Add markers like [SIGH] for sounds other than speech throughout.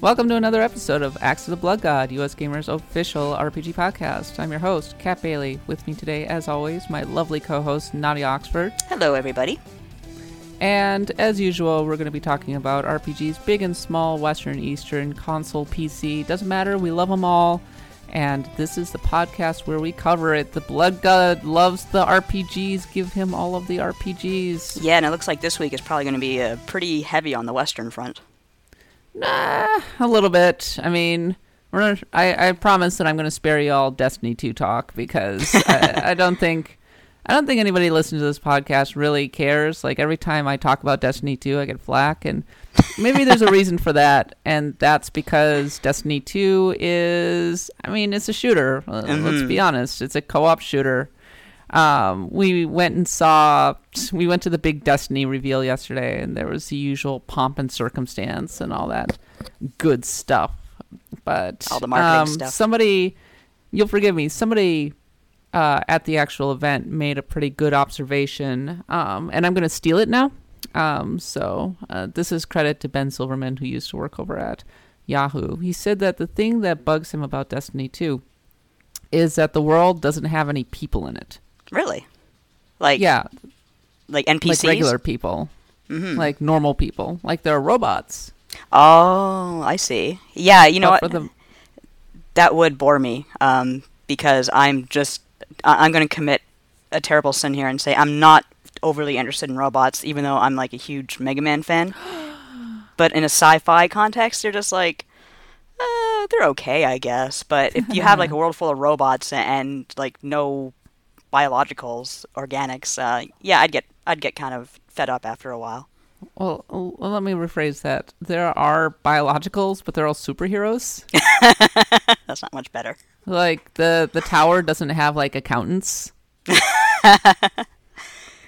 Welcome to another episode of Axe of the Blood God, US Gamers official RPG podcast. I'm your host, Kat Bailey. With me today, as always, my lovely co host, Nadia Oxford. Hello, everybody. And as usual, we're going to be talking about RPGs, big and small, Western, Eastern, console, PC. Doesn't matter, we love them all. And this is the podcast where we cover it. The Blood God loves the RPGs. Give him all of the RPGs. Yeah, and it looks like this week is probably going to be uh, pretty heavy on the Western front. Nah, a little bit. I mean, gonna, I, I promise that I'm going to spare you all Destiny 2 talk because I, [LAUGHS] I don't think I don't think anybody listening to this podcast really cares. Like every time I talk about Destiny 2, I get flack, and maybe there's a [LAUGHS] reason for that, and that's because Destiny 2 is, I mean, it's a shooter. Uh, Let's be honest, it's a co-op shooter. Um, we went and saw, we went to the big Destiny reveal yesterday, and there was the usual pomp and circumstance and all that good stuff. But All the marketing um, stuff. somebody, you'll forgive me, somebody uh, at the actual event made a pretty good observation, um, and I'm going to steal it now. Um, so uh, this is credit to Ben Silverman, who used to work over at Yahoo. He said that the thing that bugs him about Destiny 2 is that the world doesn't have any people in it. Really? Like yeah, like NPCs? like regular people, Mhm. like normal people, like they're robots. Oh, I see. Yeah, you know But what? the- That would bore me um, because I'm just I'm going to commit a terrible sin here and say I'm not overly interested in robots, even though I'm like a huge Mega Man fan. [GASPS] but in a sci-fi context, they're just like. Uh, they're okay, I guess. But if you have like a [LAUGHS] world full of robots and like no biologicals, organics, uh, yeah, I'd get I'd get kind of fed up after a while. well, well, let me rephrase that. There are biologicals, but they're all superheroes. [LAUGHS] That's not much better. like the the tower doesn't have like accountants. [LAUGHS]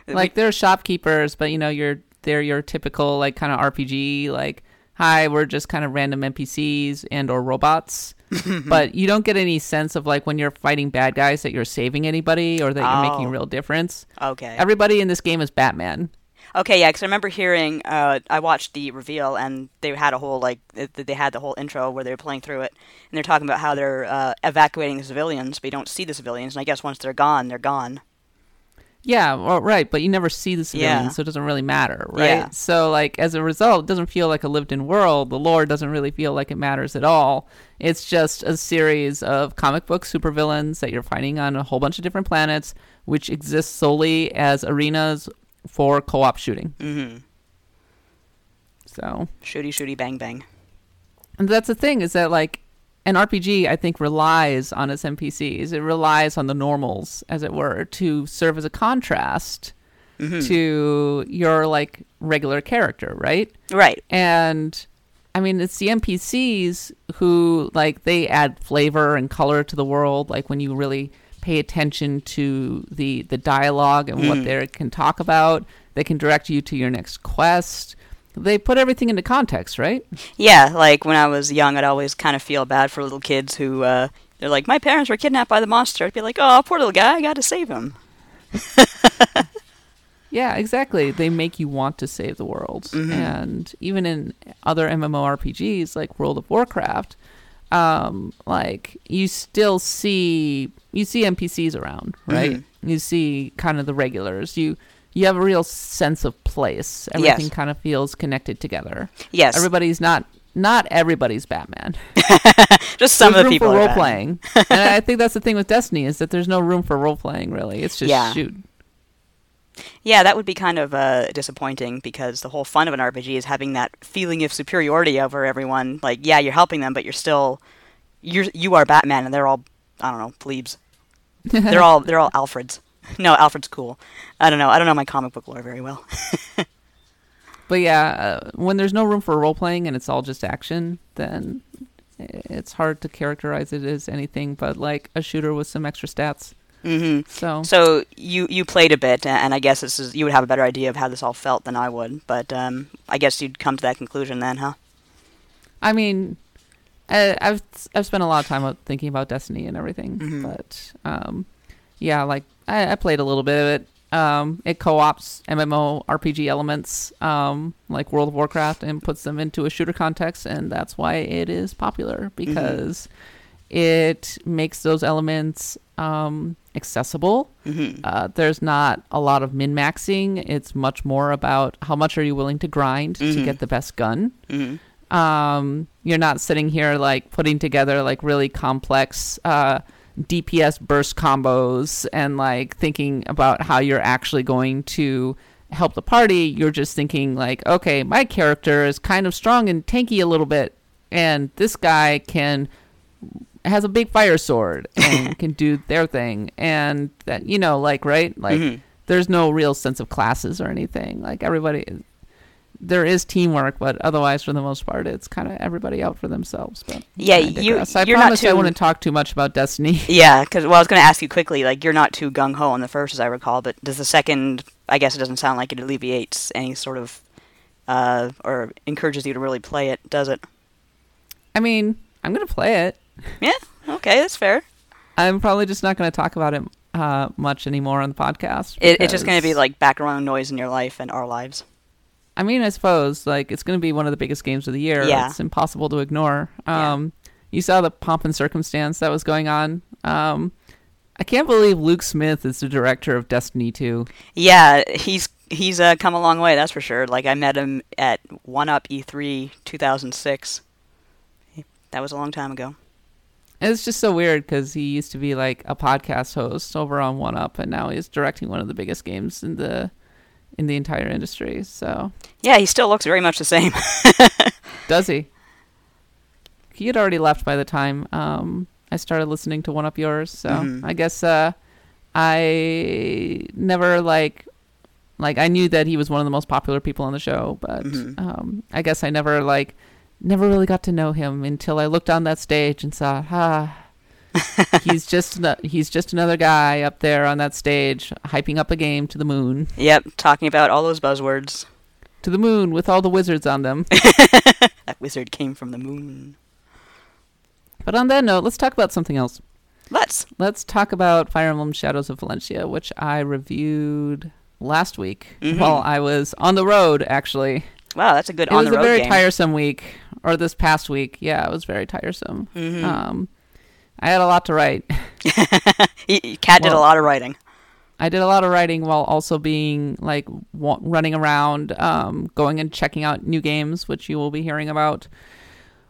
like they're shopkeepers, but you know you're they're your typical like kind of RPG like hi we're just kind of random NPCs and or robots. [LAUGHS] but you don't get any sense of like when you're fighting bad guys that you're saving anybody or that you're making a Oh. real difference. Okay. Everybody in this game is Batman. Okay, yeah, because I remember hearing. Uh, I watched the reveal, and they had a whole like they had the whole intro where they were playing through it, and they're talking about how they're uh, evacuating the civilians, but you don't see the civilians. And I guess once they're gone, they're gone. Yeah, well, right, but you never see the civilians, Yeah. so it doesn't really matter, right? Yeah. So, like, as a result, it doesn't feel like a lived-in world. The lore doesn't really feel like it matters at all. It's just a series of comic book supervillains that you're fighting on a whole bunch of different planets, which exist solely as arenas for co-op shooting. Mm-hmm. So, Shooty, shooty, bang, bang. and that's the thing is that like an RPG, I think, relies on its NPCs. It relies on the normals, as it were, to serve as a contrast Mhm. to your like regular character, right? Right. And I mean, it's the NPCs who like they add flavor and color to the world. Like when you really pay attention to the the dialogue and what Mm. they can talk about, they can direct you to your next quest. They put everything into context, right? Yeah, like when I was young, I'd always kind of feel bad for little kids who uh, they're like, my parents were kidnapped by the monster. I'd be like, oh, poor little guy, I got to save him. [LAUGHS] Yeah, exactly. They make you want to save the world. Mhm. And even in other MMORPGs like World of Warcraft, um, like you still see you see NPCs around, right? Mhm. You see kind of the regulars. You you have a real sense of place. Everything kind of feels connected together. Yes, Everybody's not not everybody's Batman. [LAUGHS] just some there's of the room people for role bad. playing, [LAUGHS] and I think that's the thing with Destiny is that there's no room for role playing. Really, it's just Yeah. shoot. Yeah, that would be kind of uh, disappointing because the whole fun of an RPG is having that feeling of superiority over everyone. Like, yeah, you're helping them, but you're still you're you are Batman, and they're all I don't know plebes. [LAUGHS] they're all they're all Alfreds. No, Alfred's cool. I don't know. I don't know my comic book lore very well. [LAUGHS] But yeah, uh, when there's no room for role playing and it's all just action, then it's hard to characterize it as anything but like a shooter with some extra stats. hmm So, So you you played a bit, and I guess this is you would have a better idea of how this all felt than I would. But um, I guess you'd come to that conclusion then, huh? I mean, I, I've I've spent a lot of time thinking about Destiny and everything, Mhm. but um, yeah, like I, I played a little bit of it. Um, it co-ops MMO RPG elements um, like World of Warcraft and puts them into a shooter context, and that's why it is popular because it makes those elements um, accessible. hmm Uh, there's not a lot of min maxing. It's much more about how much are you willing to grind to Mhm. get the best gun. hmm Um, you're not sitting here like putting together like really complex uh, DPS burst combos and like thinking about how you're actually going to help the party. You're just thinking like, okay, my character is kind of strong and tanky a little bit, and this guy can has a big fire sword [LAUGHS] and can do their thing, and that you know, like right, like Mhm. there's no real sense of classes or anything. Like everybody, there is teamwork, but otherwise, for the most part, it's kind of everybody out for themselves. But Yeah, you- digress. I you're not promised I too- wouldn't talk too much about Destiny. [LAUGHS] Yeah, because well, I was going to ask you quickly. Like, you're not too gung ho on the first, as I recall, but does the second? I guess it doesn't sound like it alleviates any sort of, uh, or encourages you to really play it, does it? I mean, I'm gonna play it. Yeah. Okay, that's fair. I'm probably just not gonna talk about it uh, much anymore on the podcast. It, it's just going to be like background noise in your life and our lives. I mean, I suppose like it's going to be one of the biggest games of the year. Yeah. It's impossible to ignore. Yeah. Um, You saw the pomp and circumstance that was going on. Um, I can't believe Luke Smith is the director of Destiny 2. Yeah, he's he's uh, come a long way, that's for sure. Like I met him at One Up E3 2006. That was a long time ago. And It's just so weird because he used to be like a podcast host over on One Up, and now he's directing one of the biggest games in the in the entire industry. So Yeah, he still looks very much the same. [LAUGHS] does he? He had already left by the time um, I started listening to One Up Yours. So Mhm. I guess uh, I never like like I knew that he was one of the most popular people on the show, but Mhm. um, I guess I never like never really got to know him until I looked on that stage and saw ah. [LAUGHS] he's just he's just another guy up there on that stage hyping up a game to the moon yep, talking about all those buzzwords. to the moon with all the wizards on them [LAUGHS] That wizard came from the moon. but on that note let's talk about something else Let's. Let's talk about Fire Emblem Shadows of Valentia, which I reviewed last week Mhm. while I was on the road, actually. Wow, that's a good It on was the a very game. tiresome week, or this past week. Yeah, it was very tiresome. Mhm. Um, I had a lot to write. [LAUGHS] [LAUGHS] Kat did a lot of writing. I did a lot of writing while also being like wa- running around, um, going and checking out new games, which you will be hearing about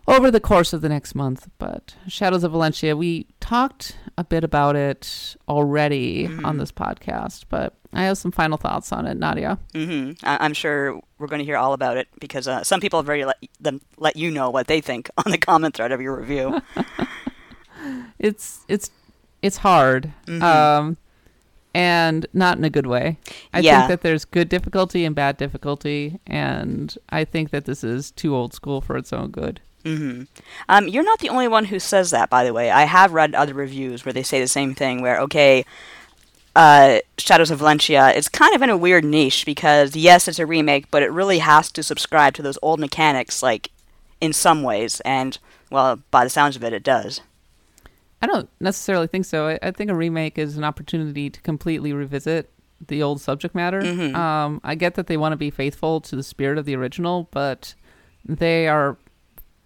over the course of the next month. But Shadows of Valentia, we talked a bit about it already Mhm. on this podcast, but I have some final thoughts on it, Nadia. hmm I- I'm sure we're going to hear all about it because uh, some people have already let them let you know what they think [LAUGHS] on the comment thread of your review. It's it's it's hard. Mhm. Um and not in a good way. I Yeah. think that there's good difficulty and bad difficulty, and I think that this is too old school for its own good. hmm Um, you're not the only one who says that, by the way. I have read other reviews where they say the same thing. Where okay, uh, Shadows of Valentia is kind of in a weird niche because yes, it's a remake, but it really has to subscribe to those old mechanics, like in some ways. And well, by the sounds of it, it does. I don't necessarily think so. I, I think a remake is an opportunity to completely revisit the old subject matter. Mhm. Um, I get that they want to be faithful to the spirit of the original, but they are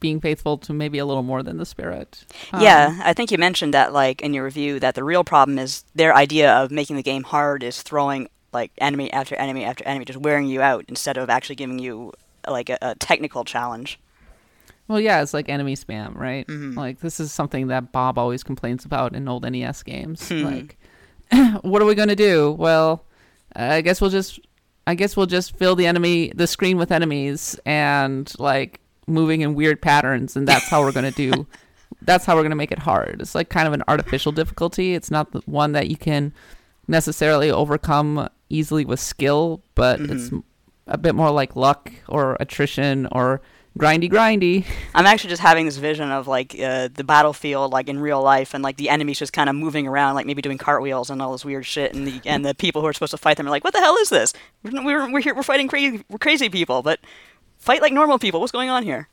being faithful to maybe a little more than the spirit. Um, yeah, I think you mentioned that, like in your review, that the real problem is their idea of making the game hard is throwing like enemy after enemy after enemy, just wearing you out instead of actually giving you like a, a technical challenge. Well, yeah, it's like enemy spam, right? Mhm. Like this is something that Bob always complains about in old NES games. Hmm. Like, [CLEARS THROAT] what are we going to do? Well, I guess we'll just, I guess we'll just fill the enemy, the screen with enemies, and like moving in weird patterns, and that's how we're going to do. [LAUGHS] That's how we're going to make it hard. It's like kind of an artificial difficulty. It's not the one that you can necessarily overcome easily with skill, but it's Mhm. a bit more like luck or attrition or grindy grindy. I'm actually just having this vision of like uh, the battlefield, like in real life, and like the enemies just kind of moving around, like maybe doing cartwheels and all this weird shit, and the and the people who are supposed to fight them are like, "What the hell is this? We're we're, we're here, we're fighting crazy, we're crazy people, but fight like normal people. What's going on here?"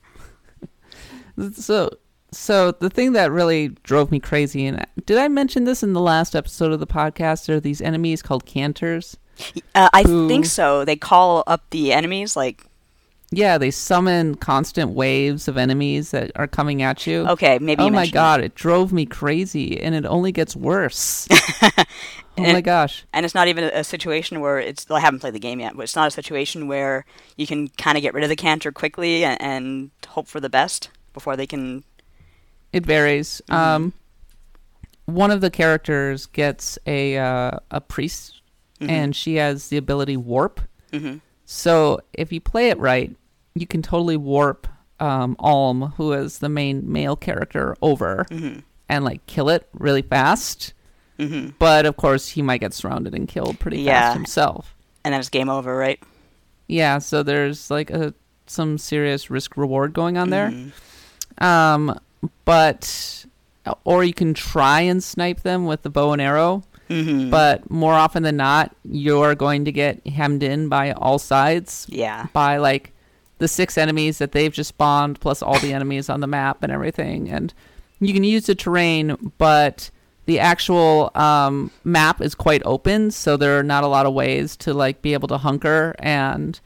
So, so the thing that really drove me crazy, and did I mention this in the last episode of the podcast? Are these enemies called cantors. Uh, I Who- think so. They call up the enemies like Yeah, they summon constant waves of enemies that are coming at you. okay, maybe. oh my god, it drove me crazy, and it only gets worse. [LAUGHS] oh And- my gosh. And it's not even a, situation where it's. Well, I haven't played the game yet, but it's not a situation where you can kind of get rid of the cantor quickly and, and hope for the best before they can. It varies. Mhm. Um, one of the characters gets a uh, a priest, Mhm. and she has the ability warp. Mhm. So if you play it right, you can totally warp um, Alm, who is the main male character, over Mhm. and like kill it really fast. Mhm. But of course, he might get surrounded and killed pretty Yeah. fast himself. And then it's game over, right? Yeah, so there's like a some serious risk reward going on there. Mhm. Um, but or you can try and snipe them with the bow and arrow, Mhm. but more often than not, you're going to get hemmed in by all sides yeah. by like the six enemies that they've just spawned, plus all the enemies on the map and everything. And you can use the terrain, but the actual um, map is quite open, so there are not a lot of ways to like be able to hunker and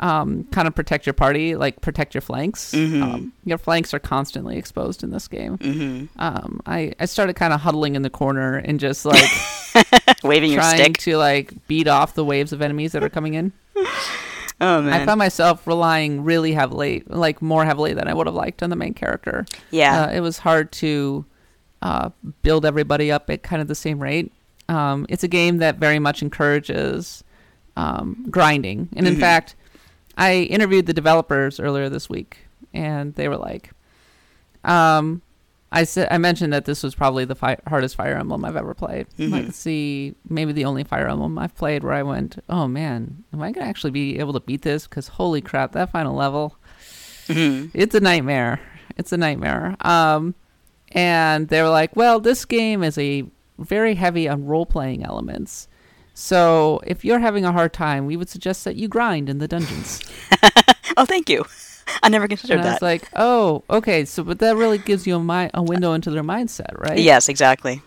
um, kind of protect your party, like protect your flanks. Mhm. Um, your flanks are constantly exposed in this game. Mhm. Um, I, I started kind of huddling in the corner and just like [LAUGHS] Waving your stick. to like beat off the waves of enemies that are coming in. [LAUGHS] Oh man. I found myself relying really heavily, like more heavily than I would have liked on the main character. yeah. Uh, it was hard to uh, build everybody up at kind of the same rate. Um, it's a game that very much encourages um, grinding. And in Mhm. fact, I interviewed the developers earlier this week, and they were like, um, I said I mentioned that this was probably the fi- hardest Fire Emblem I've ever played. Mhm. I could see maybe the only Fire Emblem I've played where I went, "Oh man, am I gonna actually be able to beat this?" Because holy crap, that final level Mhm. it's a nightmare. It's a nightmare. Um, and they were like, well, this game is a very heavy on role playing elements. So if you're having a hard time, we would suggest that you grind in the dungeons. [LAUGHS] Oh, thank you. I never considered and I that. like, oh, okay. So, but that really gives you a, mi- a window into their mindset, right? Yes, exactly.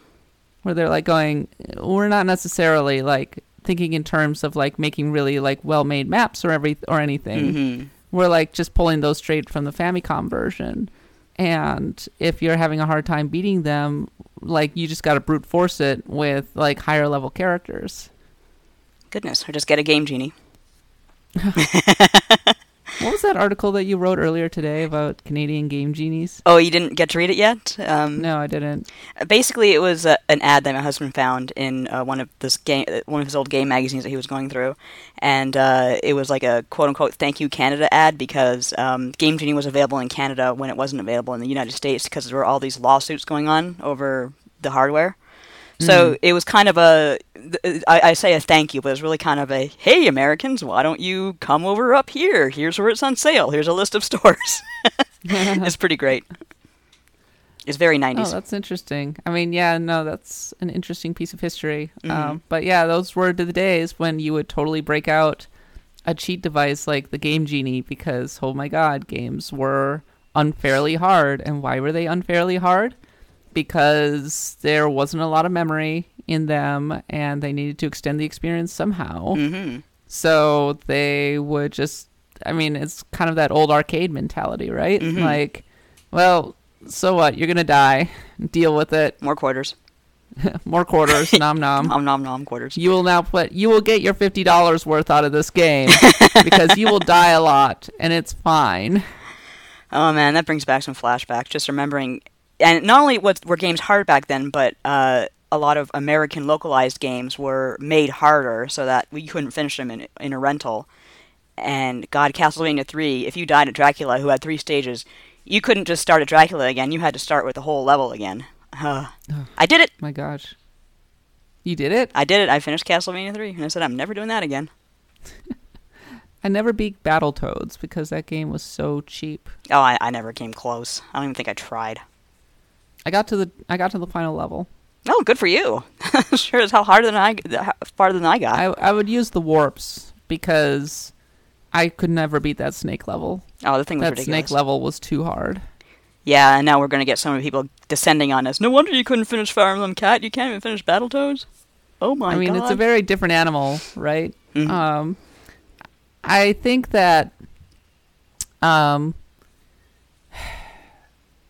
Where they're like going, we're not necessarily like thinking in terms of like making really like well made maps or every or anything. Mhm. we're like just pulling those straight from the Famicom version. And if you're having a hard time beating them, like you just got to brute force it with like higher level characters. Goodness, or just get a game genie. [LAUGHS] [LAUGHS] What was that article that you wrote earlier today about Canadian game genies? Oh, you didn't get to read it yet? Um, No, I didn't. Basically, it was uh, an ad that my husband found in uh, one of this game, one of his old game magazines that he was going through, and uh, it was like a quote unquote "Thank you Canada" ad because um, Game Genie was available in Canada when it wasn't available in the United States because there were all these lawsuits going on over the hardware. So Mm. it was kind of a, I, I say a thank you, but it was really kind of a, hey Americans, why don't you come over up here? Here's where it's on sale. Here's a list of stores. [LAUGHS] [LAUGHS] it's pretty great. It's very 90s. Oh, that's interesting. I mean, yeah, no, that's an interesting piece of history. Mhm. Um, but yeah, those were the days when you would totally break out a cheat device like the Game Genie because, oh my god, games were unfairly hard. And why were they unfairly hard? Because there wasn't a lot of memory in them and they needed to extend the experience somehow. hmm So they would just, I mean, it's kind of that old arcade mentality, right? Mhm. Like, well, so what? You're going to die. Deal with it. More quarters. [LAUGHS] More quarters, nom nom. [LAUGHS] Nom nom nom quarters. You will now put, you will get your $50 worth out of this game [LAUGHS] because you will die a lot and it's fine. Oh man, that brings back some flashbacks. Just remembering, and not only was, were games hard back then, but uh, a lot of American localized games were made harder so that we couldn't finish them in, in a rental. And God, Castlevania 3, if you died at Dracula, who had three stages, you couldn't just start at Dracula again. You had to start with the whole level again. Uh, Ugh. I did it. My gosh. You did it? I did it. I finished Castlevania 3, and I said I'm never doing that again. [LAUGHS] I never beat Battletoads because that game was so cheap. Oh, I, I never came close. I don't even think I tried. I got to the I got to the final level. Oh, good for you. [LAUGHS] sure as hell harder than I farther than I got. I I would use the warps because I could never beat that snake level. oh, the thing was That ridiculous. snake level was too hard. Yeah, and now we're going to get so many people descending on us. No wonder you couldn't finish Fire Emblem Kat. You can't even finish Battletoads. Oh my I mean, god. it's a very different animal, right? Mhm. Um, I think that, um,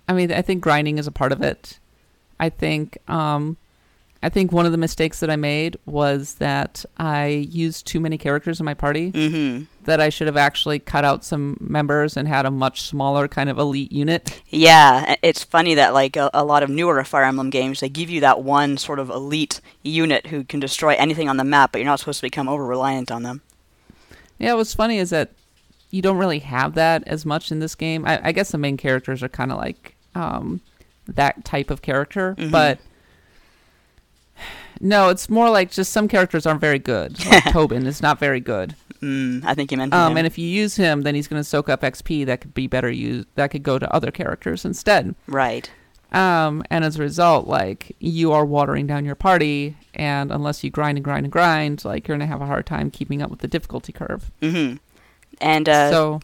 I mean, I think grinding is a part of it. I think, um, I think one of the mistakes that I made was that I used too many characters in my party. mm-hmm. That I should have actually cut out some members and had a much smaller kind of elite unit. Yeah, it's funny that like a, a lot of newer Fire Emblem games, they give you that one sort of elite unit who can destroy anything on the map, but you're not supposed to become over reliant on them. Yeah, what's funny is that you don't really have that as much in this game. I, I guess the main characters are kind of like um, that type of character, Mhm. but no, it's more like just some characters aren't very good. Like [LAUGHS] Tobin is not very good. Mm, I think you mentioned Um, him. and if you use him, then he's going to soak up XP that could be better used. That could go to other characters instead. right. Um, and as a result, like you are watering down your party, and unless you grind and grind and grind, like you're gonna have a hard time keeping up with the difficulty curve. Mm-hmm. And uh, so,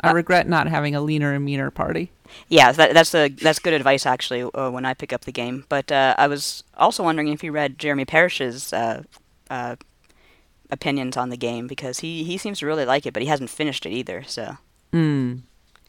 I uh, regret not having a leaner and meaner party. Yeah, that, that's the that's good advice actually uh, when I pick up the game. But uh, I was also wondering if you read Jeremy Parrish's uh, uh, opinions on the game because he he seems to really like it, but he hasn't finished it either. So Mm.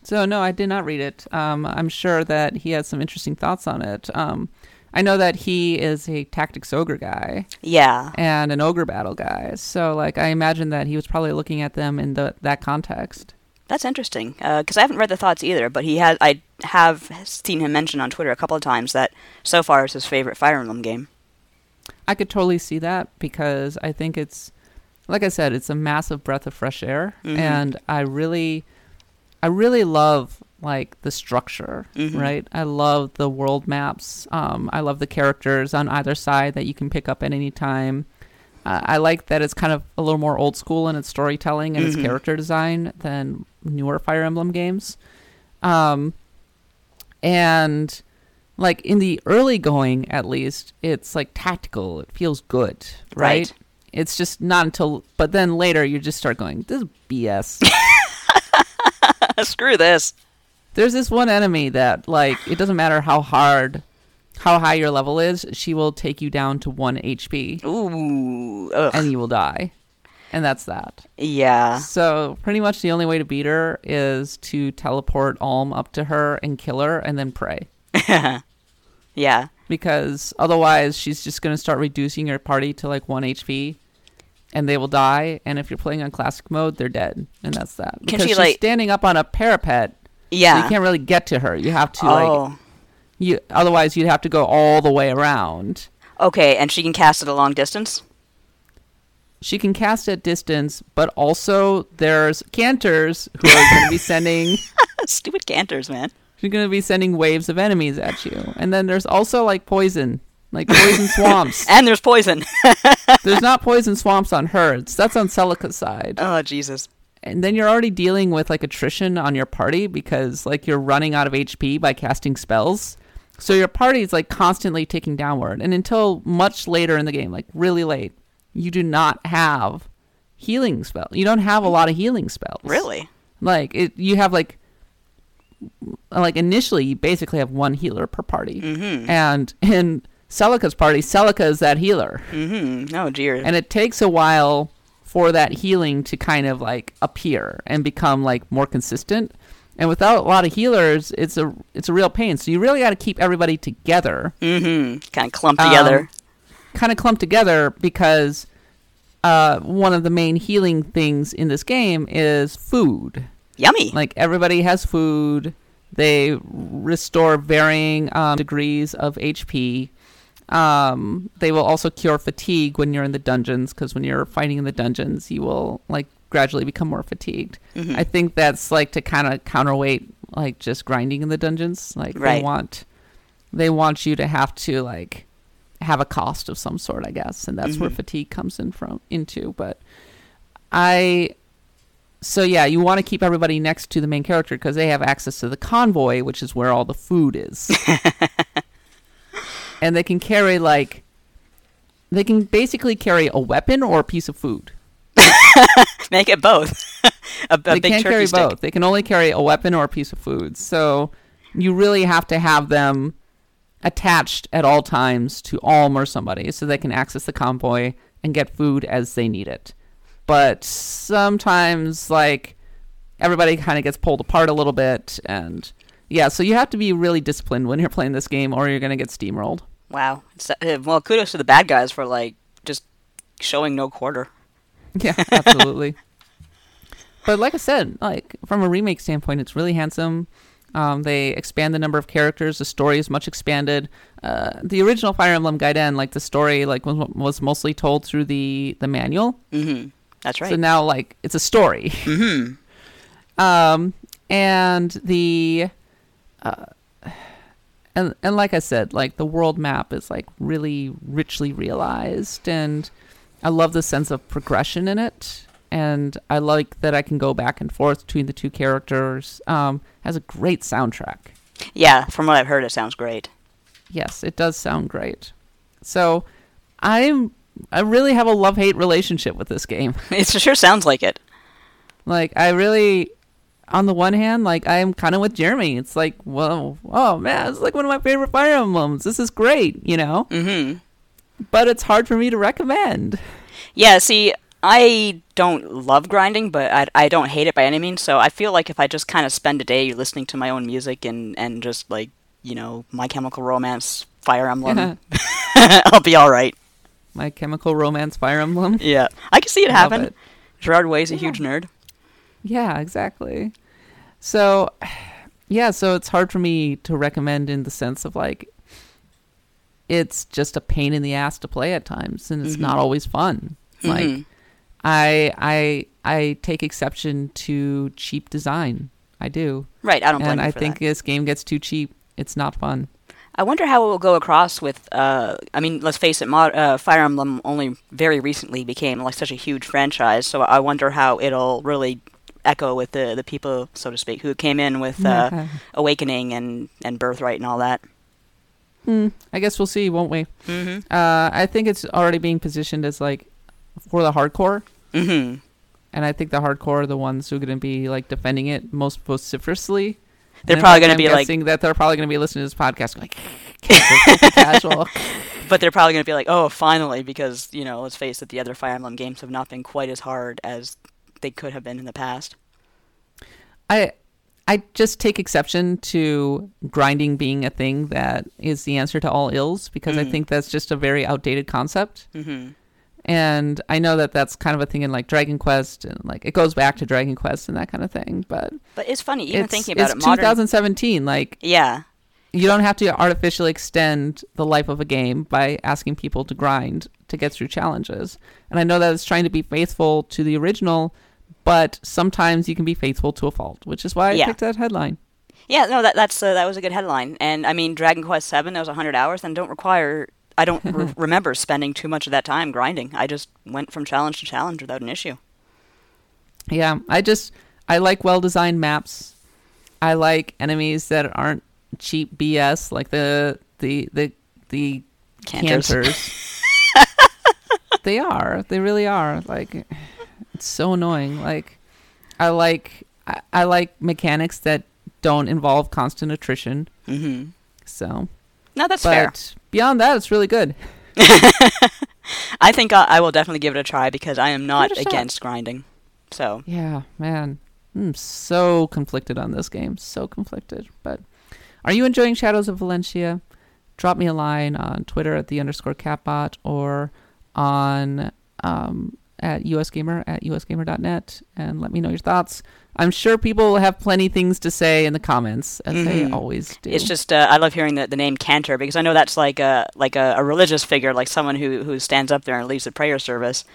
So no, I did not read it. Um, I'm sure that he has some interesting thoughts on it. Um, I know that he is a tactics ogre guy yeah, and an ogre battle guy. So like, I imagine that he was probably looking at them in the that context. That's interesting because I haven't read the thoughts either. But he has, I have seen him mention on Twitter a couple of times that so far it's his favorite Fire Emblem game. I could totally see that because I think it's, like I said, it's a massive breath of fresh air, Mhm. and I really, I really love like the structure, Mhm. right? I love the world maps. Um, I love the characters on either side that you can pick up at any time. Uh, I like that it's kind of a little more old school in its storytelling and its Mhm. character design than newer Fire Emblem games. Um, and like in the early going, at least, it's like tactical. It feels good, right? Right. It's just not until, but then later you just start going, this is BS. [LAUGHS] Screw this. There's this one enemy that, like, it doesn't matter how hard, how high your level is, she will take you down to one HP Ooh, ugh. and you will die. And that's that. yeah. So, pretty much the only way to beat her is to teleport Alm up to her and kill her and then pray. [LAUGHS] yeah. Because otherwise, she's just going to start reducing your party to like one HP and they will die. And if you're playing on classic mode, they're dead. And that's that. Can Because she, she's like- standing up on a parapet. so Yeah. you can't really get to her. You have to, like, oh. You otherwise you'd have to go all the way around. Okay, and she can cast it a long distance? She can cast at distance, but also there's cantors who are going to be sending. [LAUGHS] Stupid cantors, man. She's going to be sending waves of enemies at you, and then there's also like poison, like poison [LAUGHS] swamps. And there's poison. [LAUGHS] there's not poison swamps on herds. That's on Celica's side. oh, Jesus. And then you're already dealing with like attrition on your party because like you're running out of HP by casting spells. So your party is like constantly ticking downward. And until much later in the game, like really late, you do not have healing spell. You don't have a lot of healing spells. Really? Like it you have like like initially you basically have one healer per party. Mm-hmm. And in Celica's party, Celica is that healer Mm-hmm. Oh, dear. and it takes a while for that healing to kind of like appear and become like more consistent and without a lot of healers it's a it's a real pain so you really got to keep everybody together mm-hmm. Kind of clumped Um, together. kind of clumped together because uh, one of the main healing things in this game is food Yummy. like everybody has food they restore varying um, degrees of hp um, they will also cure fatigue when you're in the dungeons because when you're fighting in the dungeons you will like gradually become more fatigued Mhm. i think that's like to kind of counterweight like just grinding in the dungeons like Right. they want they want you to have to like have a cost of some sort i guess and that's where Mhm. fatigue comes in from into but i so yeah, you want to keep everybody next to the main character because they have access to the convoy, which is where all the food is, [LAUGHS] and they can carry like they can basically carry a weapon or a piece of food. [LAUGHS] Make it both. [LAUGHS] a, a they big can't carry stick. both. They can only carry a weapon or a piece of food. So you really have to have them attached at all times to Alm or somebody so they can access the convoy and get food as they need it. But sometimes, like, everybody kind of gets pulled apart a little bit. And yeah, so you have to be really disciplined when you're [LAUGHS] playing this game or you're going to get steamrolled. Wow. Uh, well, kudos to the bad guys for like just showing no quarter. Yeah, [LAUGHS] absolutely. but like I said, like from a remake standpoint, it's really handsome. Um, they expand the number of characters. The story is much expanded. Uh, the original Fire Emblem Gaiden, like the story, like was, was mostly told through the the manual. Mm-hmm. That's right. So now, like, it's a story. mm-hmm. [LAUGHS] Um, and the, uh, and and like I said, like the world map is like really richly realized, and I love the sense of progression in it. And I like that I can go back and forth between the two characters. Um, has a great soundtrack. Yeah, from what I've heard, it sounds great. Yes, it does sound great. So, I'm I really have a love hate relationship with this game. [LAUGHS] It sure sounds like it. Like I really on the one hand, like I'm kind of with Jeremy. It's like, well, oh man, it's like one of my favorite Fire Emblems. This is great, you know. Mm-hmm. But it's hard for me to recommend. Yeah, see, I don't love grinding, but I, I don't hate it by any means. So I feel like if I just kind of spend a day listening to my own music and, and just like, you know, My Chemical Romance, Fire Emblem, [LAUGHS] [LAUGHS] I'll be all right. My Chemical Romance Fire Emblem. [LAUGHS] Yeah, I can see it Love happen. it. Gerard Way's a Yeah. huge nerd. Yeah, exactly. So, [SIGHS] yeah, so it's hard for me to recommend in the sense of like, it's just a pain in the ass to play at times, and it's Mhm. not always fun. Like, Mhm. I I I take exception to cheap design. I do, Right, I don't blame and I think that. this game gets too cheap. It's not fun. I wonder how it will go across with. Uh, I mean, let's face it, Mod, uh, Fire Emblem only very recently became like such a huge franchise. So I wonder how it'll really echo with the the people, so to speak, who came in with uh, Awakening and and Birthright and all that. Hmm, I guess we'll see, won't we? Mm-hmm. Uh, I think it's already being positioned as like for the hardcore, Mm-hmm. and I think the hardcore are the ones who are going to be like defending it most vociferously. They're probably gonna be like- that they're probably going to be listening to this podcast, going, like, [LAUGHS] "Casual, [LAUGHS] casual." But they're probably going to be like, oh, finally, because you know, let's face it, the other Fire Emblem games have not been quite as hard as they could have been in the past. I I just take exception to grinding being a thing that is the answer to all ills because I Mhm. think that's just a very outdated concept. Mm-hmm. And I know that that's kind of a thing in like Dragon Quest and like it goes back to Dragon Quest and that kind of thing. But But it's funny, even it's, thinking about it's it. Modern, 2017. Like yeah, you don't have to artificially extend the life of a game by asking people to grind to get through challenges. And I know that it's trying to be faithful to the original, but sometimes you can be faithful to a fault, which is why I Yeah. picked that headline. Yeah, no, that that's uh, that was a good headline. And I mean, Dragon Quest Seven, that was hundred hours, and don't require. I don't re- [LAUGHS] remember spending too much of that time grinding. I just went from challenge to challenge without an issue. Yeah, I just I like well designed maps. I like enemies that aren't cheap BS like the the the the Cantors. cantors. [LAUGHS] they are. They really are. Like it's so annoying. Like I like I, I like mechanics that don't involve constant attrition. Mm-hmm. So, No, that's but fair. beyond that, it's really good. [LAUGHS] I think I, I will definitely give it a try because I am not against grinding. So Yeah, man. I'm so conflicted on this game. So conflicted. But are you enjoying Shadows of Valentia? Drop me a line on Twitter at the underscore katbot or on um, at usgamer at usgamer.net and let me know your thoughts. I'm sure people have plenty things to say in the comments, as they Mhm. always do. it's just uh, I love hearing the, the name Cantor because I know that's like a like a, a religious figure, like someone who who stands up there and leads the prayer service.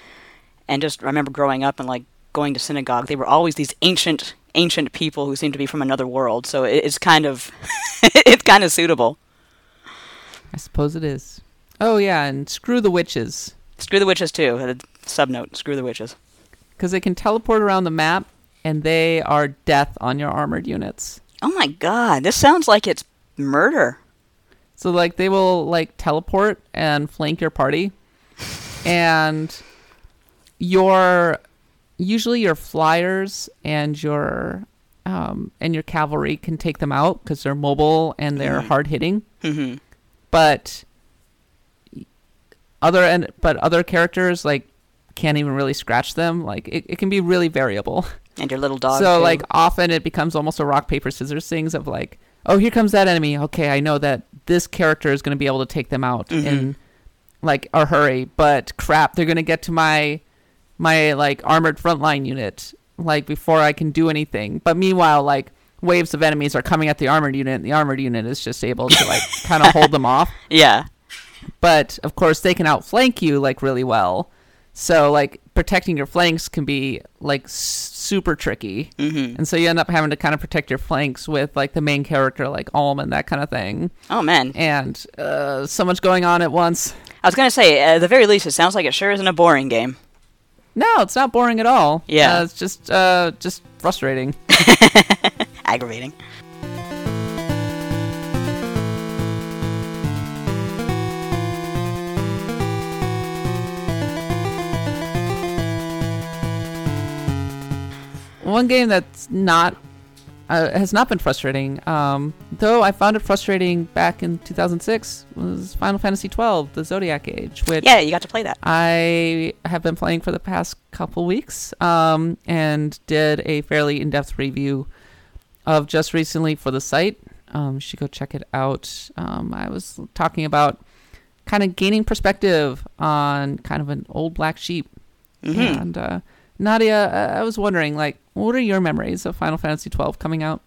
And just remember growing up and like going to synagogue, they were always these ancient ancient people who seemed to be from another world. So it, it's kind of [LAUGHS] it's kind of suitable. I suppose it is. Oh, yeah, and screw the witches. Screw the witches too. Subnote: Screw the witches. Because they can teleport around the map and they are death on your armored units. Oh my god, this sounds like it's murder. So like they will like teleport and flank your party, [LAUGHS] and your usually your flyers and your um, and your cavalry can take them out because they're mobile and they're Mhm. hard hitting. hmm but other and but other characters like can't even really scratch them. Like it, it can be really variable. And your little dog. so too. like often it becomes almost a rock paper scissors things of like, oh here comes that enemy. Okay, I know that this character is going to be able to take them out Mhm. in like a hurry, but crap, they're going to get to my my like armored frontline unit like before I can do anything. But meanwhile, like waves of enemies are coming at the armored unit, and the armored unit is just able to like kind of [LAUGHS] hold them off yeah. but of course they can outflank you like really well so like protecting your flanks can be like super tricky hmm and so you end up having to kind of protect your flanks with like the main character like Alm and that kind of thing Oh man. and uh, so much going on at once I was gonna say, at the very least, it sounds like it sure isn't a boring game. no it's not boring at all Yeah. uh, it's just uh just frustrating [LAUGHS] Aggravating. One game that's not uh, has not been frustrating, um, though I found it frustrating back in 2006 was Final Fantasy XII: The Zodiac Age, which Yeah, you got to play that. I have been playing for the past couple weeks, um, and did a fairly in-depth review of just recently for the site. Um, you should go check it out. Um, I was talking about kind of gaining perspective on kind of an old black sheep hmm and uh, Nadia, uh, I was wondering, like, what are your memories of Final Fantasy twelve coming out?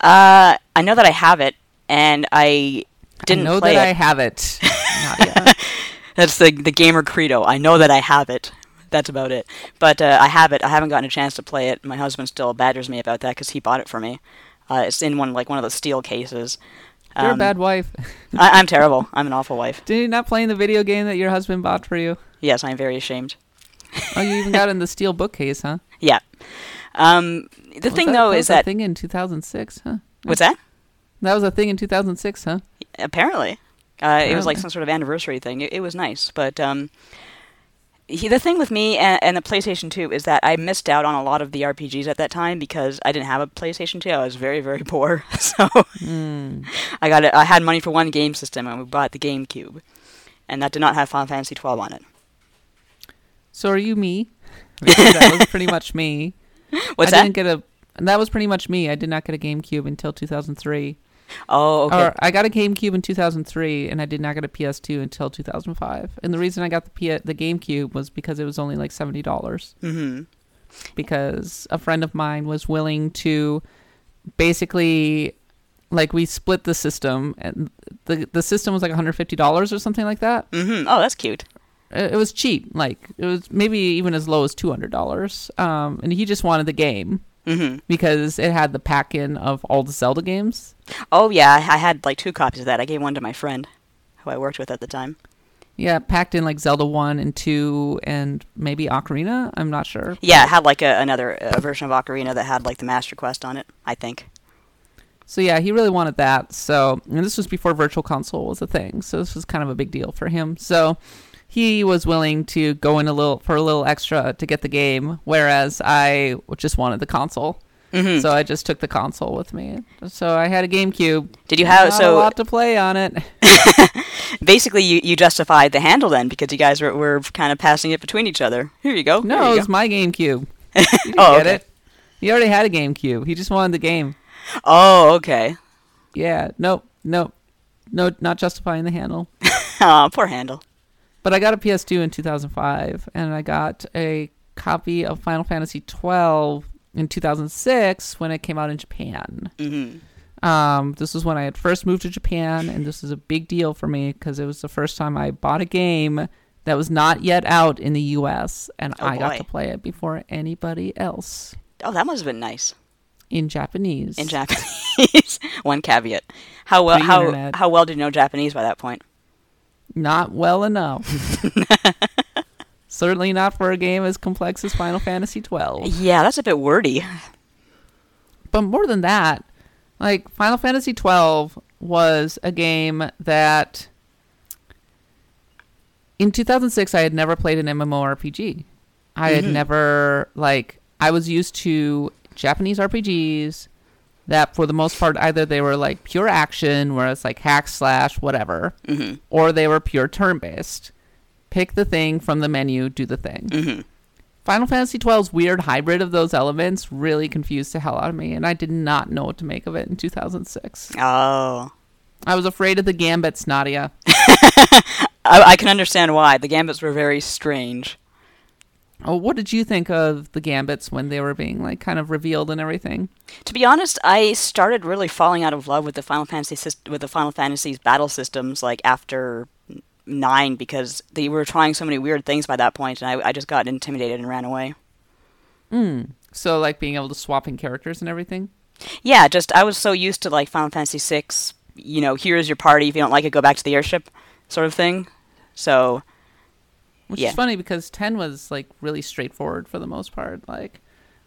Uh, I know that I have it, and I didn't I know play that it. I have it. [LAUGHS] That's the the gamer credo. I know that I have it. That's about it. But uh, I have it. I haven't gotten a chance to play it. My husband still badgers me about that because he bought it for me. Uh, it's in one like one of the steel cases. You're a Um, bad wife. I, I'm [LAUGHS] terrible. I'm an awful wife. Did you not play in the video game that your husband bought for you? Yes, I'm very ashamed. Oh, you even got it in the steel bookcase, huh? [LAUGHS] Yeah. Um, the Was thing that- though was is a that thing in 2006, huh? what's that? That was a thing in 2006, huh? Apparently, uh, it was like some sort of anniversary thing. It, it was nice, but um, he, the thing with me and, and the PlayStation 2 is that I missed out on a lot of the RPGs at that time because I didn't have a PlayStation 2. I was very, very [LAUGHS] poor, [LAUGHS] so Hmm. I got it. I had money for one game system, and we bought the GameCube, and that did not have Final Fantasy 12 on it. So are you me? [LAUGHS] That was pretty much me. [LAUGHS] What's I that? didn't get a. That was pretty much me. I did not get a GameCube until 2003. Oh, okay. Or I got a GameCube in 2003, and I did not get a PS2 until 2005. And the reason I got the P- the GameCube was because it was only like seventy dollars. hmm Because a friend of mine was willing to, basically, like we split the system, and the the system was like 150 dollars or something like that. hmm Oh, that's cute. It, was cheap, like it was maybe even as low as 200 dollars. Um, and he just wanted the game hmm because it had the pack in of all the Zelda games. Oh yeah, I had like two copies of that. I gave one to my friend, who I worked with at the time. Yeah, packed in like Zelda 1 and 2 and maybe Ocarina. I'm not sure. Yeah, it had like a, another uh version of Ocarina that had like the Master Quest on it. I think. So yeah, he really wanted that. So, and this was before Virtual Console was a thing. So this was kind of a big deal for him. So he was willing to go in a little for a little extra to get the game, whereas I just wanted the console. hmm So I just took the console with me. So I had a GameCube. Did you have Not so a lot to play on it. [LAUGHS] basically you, you justified the handle then because you guys were, were kind of passing it between each other. Here you go. No, Here it you was my GameCube. [LAUGHS] You Oh, get okay. it. He already had a GameCube. He just wanted the game. Oh, okay. Yeah, nope, nope, no, not justifying the handle. [LAUGHS] Aw, poor handle. But I got a PS2 in 2005, and I got a copy of Final Fantasy 12 in 2006 when it came out in Japan. hmm Um, this was when I had first moved to Japan, and this was a big deal for me because it was the first time I bought a game that was not yet out in the U.S., and Oh, I got to play it before anybody else Oh, that must have been nice in Japanese. in Japanese. [LAUGHS] One caveat: how well how how well did you know Japanese by that point? Not well enough. [LAUGHS] Certainly not for a game as complex as Final Fantasy 12. Yeah, that's a bit wordy. But more than that, like Final Fantasy 12 was a game that in 2006 I had never played an MMORPG. I had Mhm. never like I was used to Japanese RPGs that for the most part either they were like pure action where it's like hack slash whatever Mhm. or they were pure turn based pick the thing from the menu do the thing Mhm. final fantasy XII's weird hybrid of those elements really confused the hell out of me and i did not know what to make of it in 2006 Oh. i was afraid of the gambits nadia [LAUGHS] I, I can understand why. The gambits were very strange. Oh what did you think of the gambits when they were being like kind of revealed and everything To be honest, I started really falling out of love with the Final Fantasy with the Final Fantasy's battle systems like after nine because they were trying so many weird things by that point, and I, I just got intimidated and ran away. mm. so like being able to swap in characters and everything Yeah, just I was so used to like Final Fantasy six. You know, here's your party. If you don't like it, go back to the airship, sort of thing. So Which Yeah. is funny because 10 was like really straightforward for the most part. Like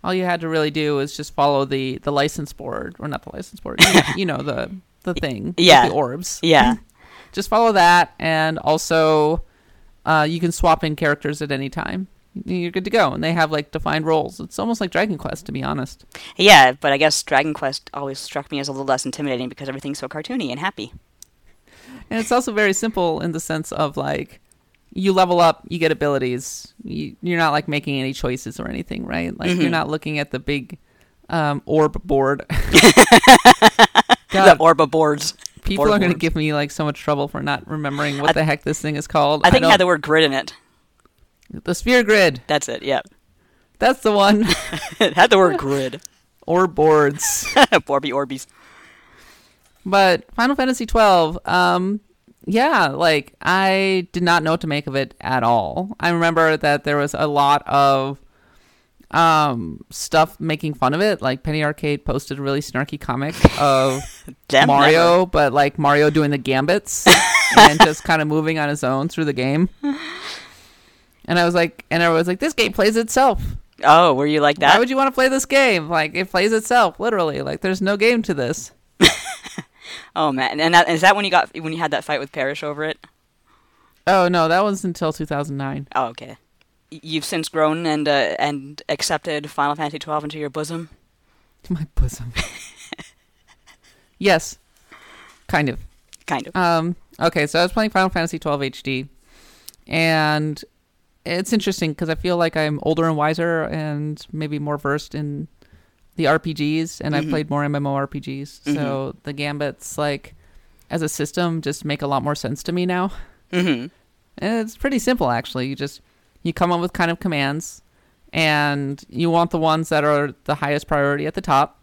all you had to really do was just follow the the license board or not the license board, you know, [LAUGHS] you know the the thing, Yeah. the orbs. yeah, [LAUGHS] Just follow that and also uh, you can swap in characters at any time. You're good to go and they have like defined roles. It's almost like Dragon Quest to be honest. yeah. But I guess Dragon Quest always struck me as a little less intimidating because everything's so cartoony and happy. And it's also very simple in the sense of like you level up, you get abilities. You, you're not like making any choices or anything, right? Like Mhm. you're not looking at the big um, orb board. [LAUGHS] [LAUGHS] the Orba boards. people board are going to give me like so much trouble for not remembering what I- the heck this thing is called. I think it don't- had the word grid in it. the sphere grid. That's it. Yeah, That's the one. [LAUGHS] it had the word grid. or boards. Borby Orbies. But Final Fantasy twelve, um, yeah, like I did not know what to make of it at all. I remember that there was a lot of um stuff making fun of it. Like Penny Arcade posted a really snarky comic [LAUGHS] of Mario, never. but like Mario doing the gambits [LAUGHS] and just kind of moving on his own through the game. And I was like, and I was like, this game plays itself. Oh, were you like that? Why would you want to play this game? Like it plays itself, literally. Like there's no game to this. [LAUGHS] Oh man, and that, is that when you got when you had that fight with Parish over it? Oh no, that was until 2009. Oh, okay. You've since grown and uh, and accepted Final Fantasy twelve into your bosom. [LAUGHS] My bosom. yes, kind of. Kind of. Um, okay, so I was playing Final Fantasy 12 HD, and it's interesting because I feel like I'm older and wiser and maybe more versed in the RPGs, and I've Mhm. played more MMORPGs. So the gambits, like as a system, just make a lot more sense to me now. Mm-hmm. And it's pretty simple, actually. You just you come up with kind of commands, and you want the ones that are the highest priority at the top.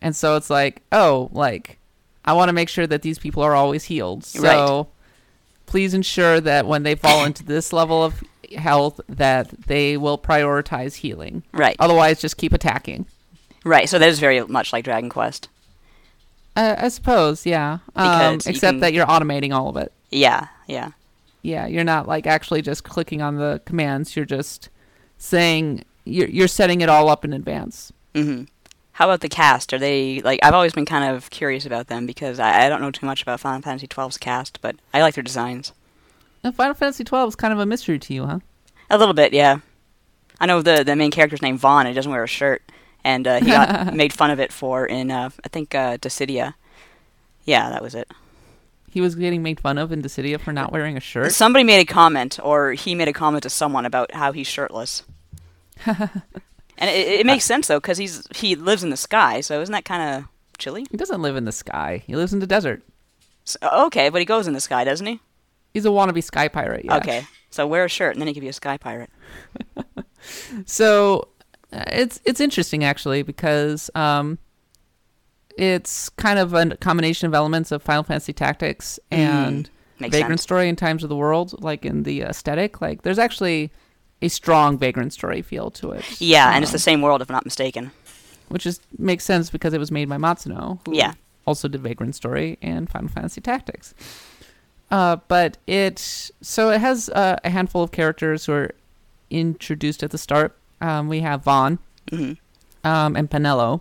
And so it's like, oh, like I want to make sure that these people are always healed. So Right. please ensure that when they fall into this level of health, that they will prioritize healing. Right. Otherwise, just keep attacking. Right. So that is very much like Dragon Quest. Uh, I suppose, yeah. Um, Because you except can- that you're automating all of it. Yeah. Yeah. Yeah, you're not like actually just clicking on the commands. You're just saying you're you're setting it all up in advance. Mm-hmm. How about the cast? Are they like? I've always been kind of curious about them because I, I don't know too much about Final Fantasy XII's cast, but I like their designs Now, Final Fantasy twelve is kind of a mystery to you, huh? a little bit. Yeah. I know the the main character's named Vaan. and He doesn't wear a shirt, and uh, he got [LAUGHS] made fun of it for in uh, I think uh, Dissidia. Yeah, that was it. He was getting made fun of in Dissidia for not wearing a shirt. Somebody made a comment, or he made a comment to someone about how he's shirtless. [LAUGHS] and it, it makes sense though, because he's he lives in the sky, so isn't that kind of chilly? He doesn't live in the sky. He lives in the desert. So, okay, but he goes in the sky, doesn't he? He's a wannabe sky pirate. Yeah. Okay, so wear a shirt, and then he could be a sky pirate. [LAUGHS] So it's it's interesting actually because um, it's kind of a combination of elements of Final Fantasy Tactics and Makes Vagrant sense. Story in Times of the World, like in the aesthetic. Like there's actually a strong Vagrant Story feel to it. Yeah, and it's um, the same world, if I'm not mistaken. which is makes sense because it was made by Matsuno, who Yeah. also did Vagrant Story and Final Fantasy Tactics. Uh, but it so it has uh, a handful of characters who are introduced at the start. Um, we have Vaan hmm um, and Penelo,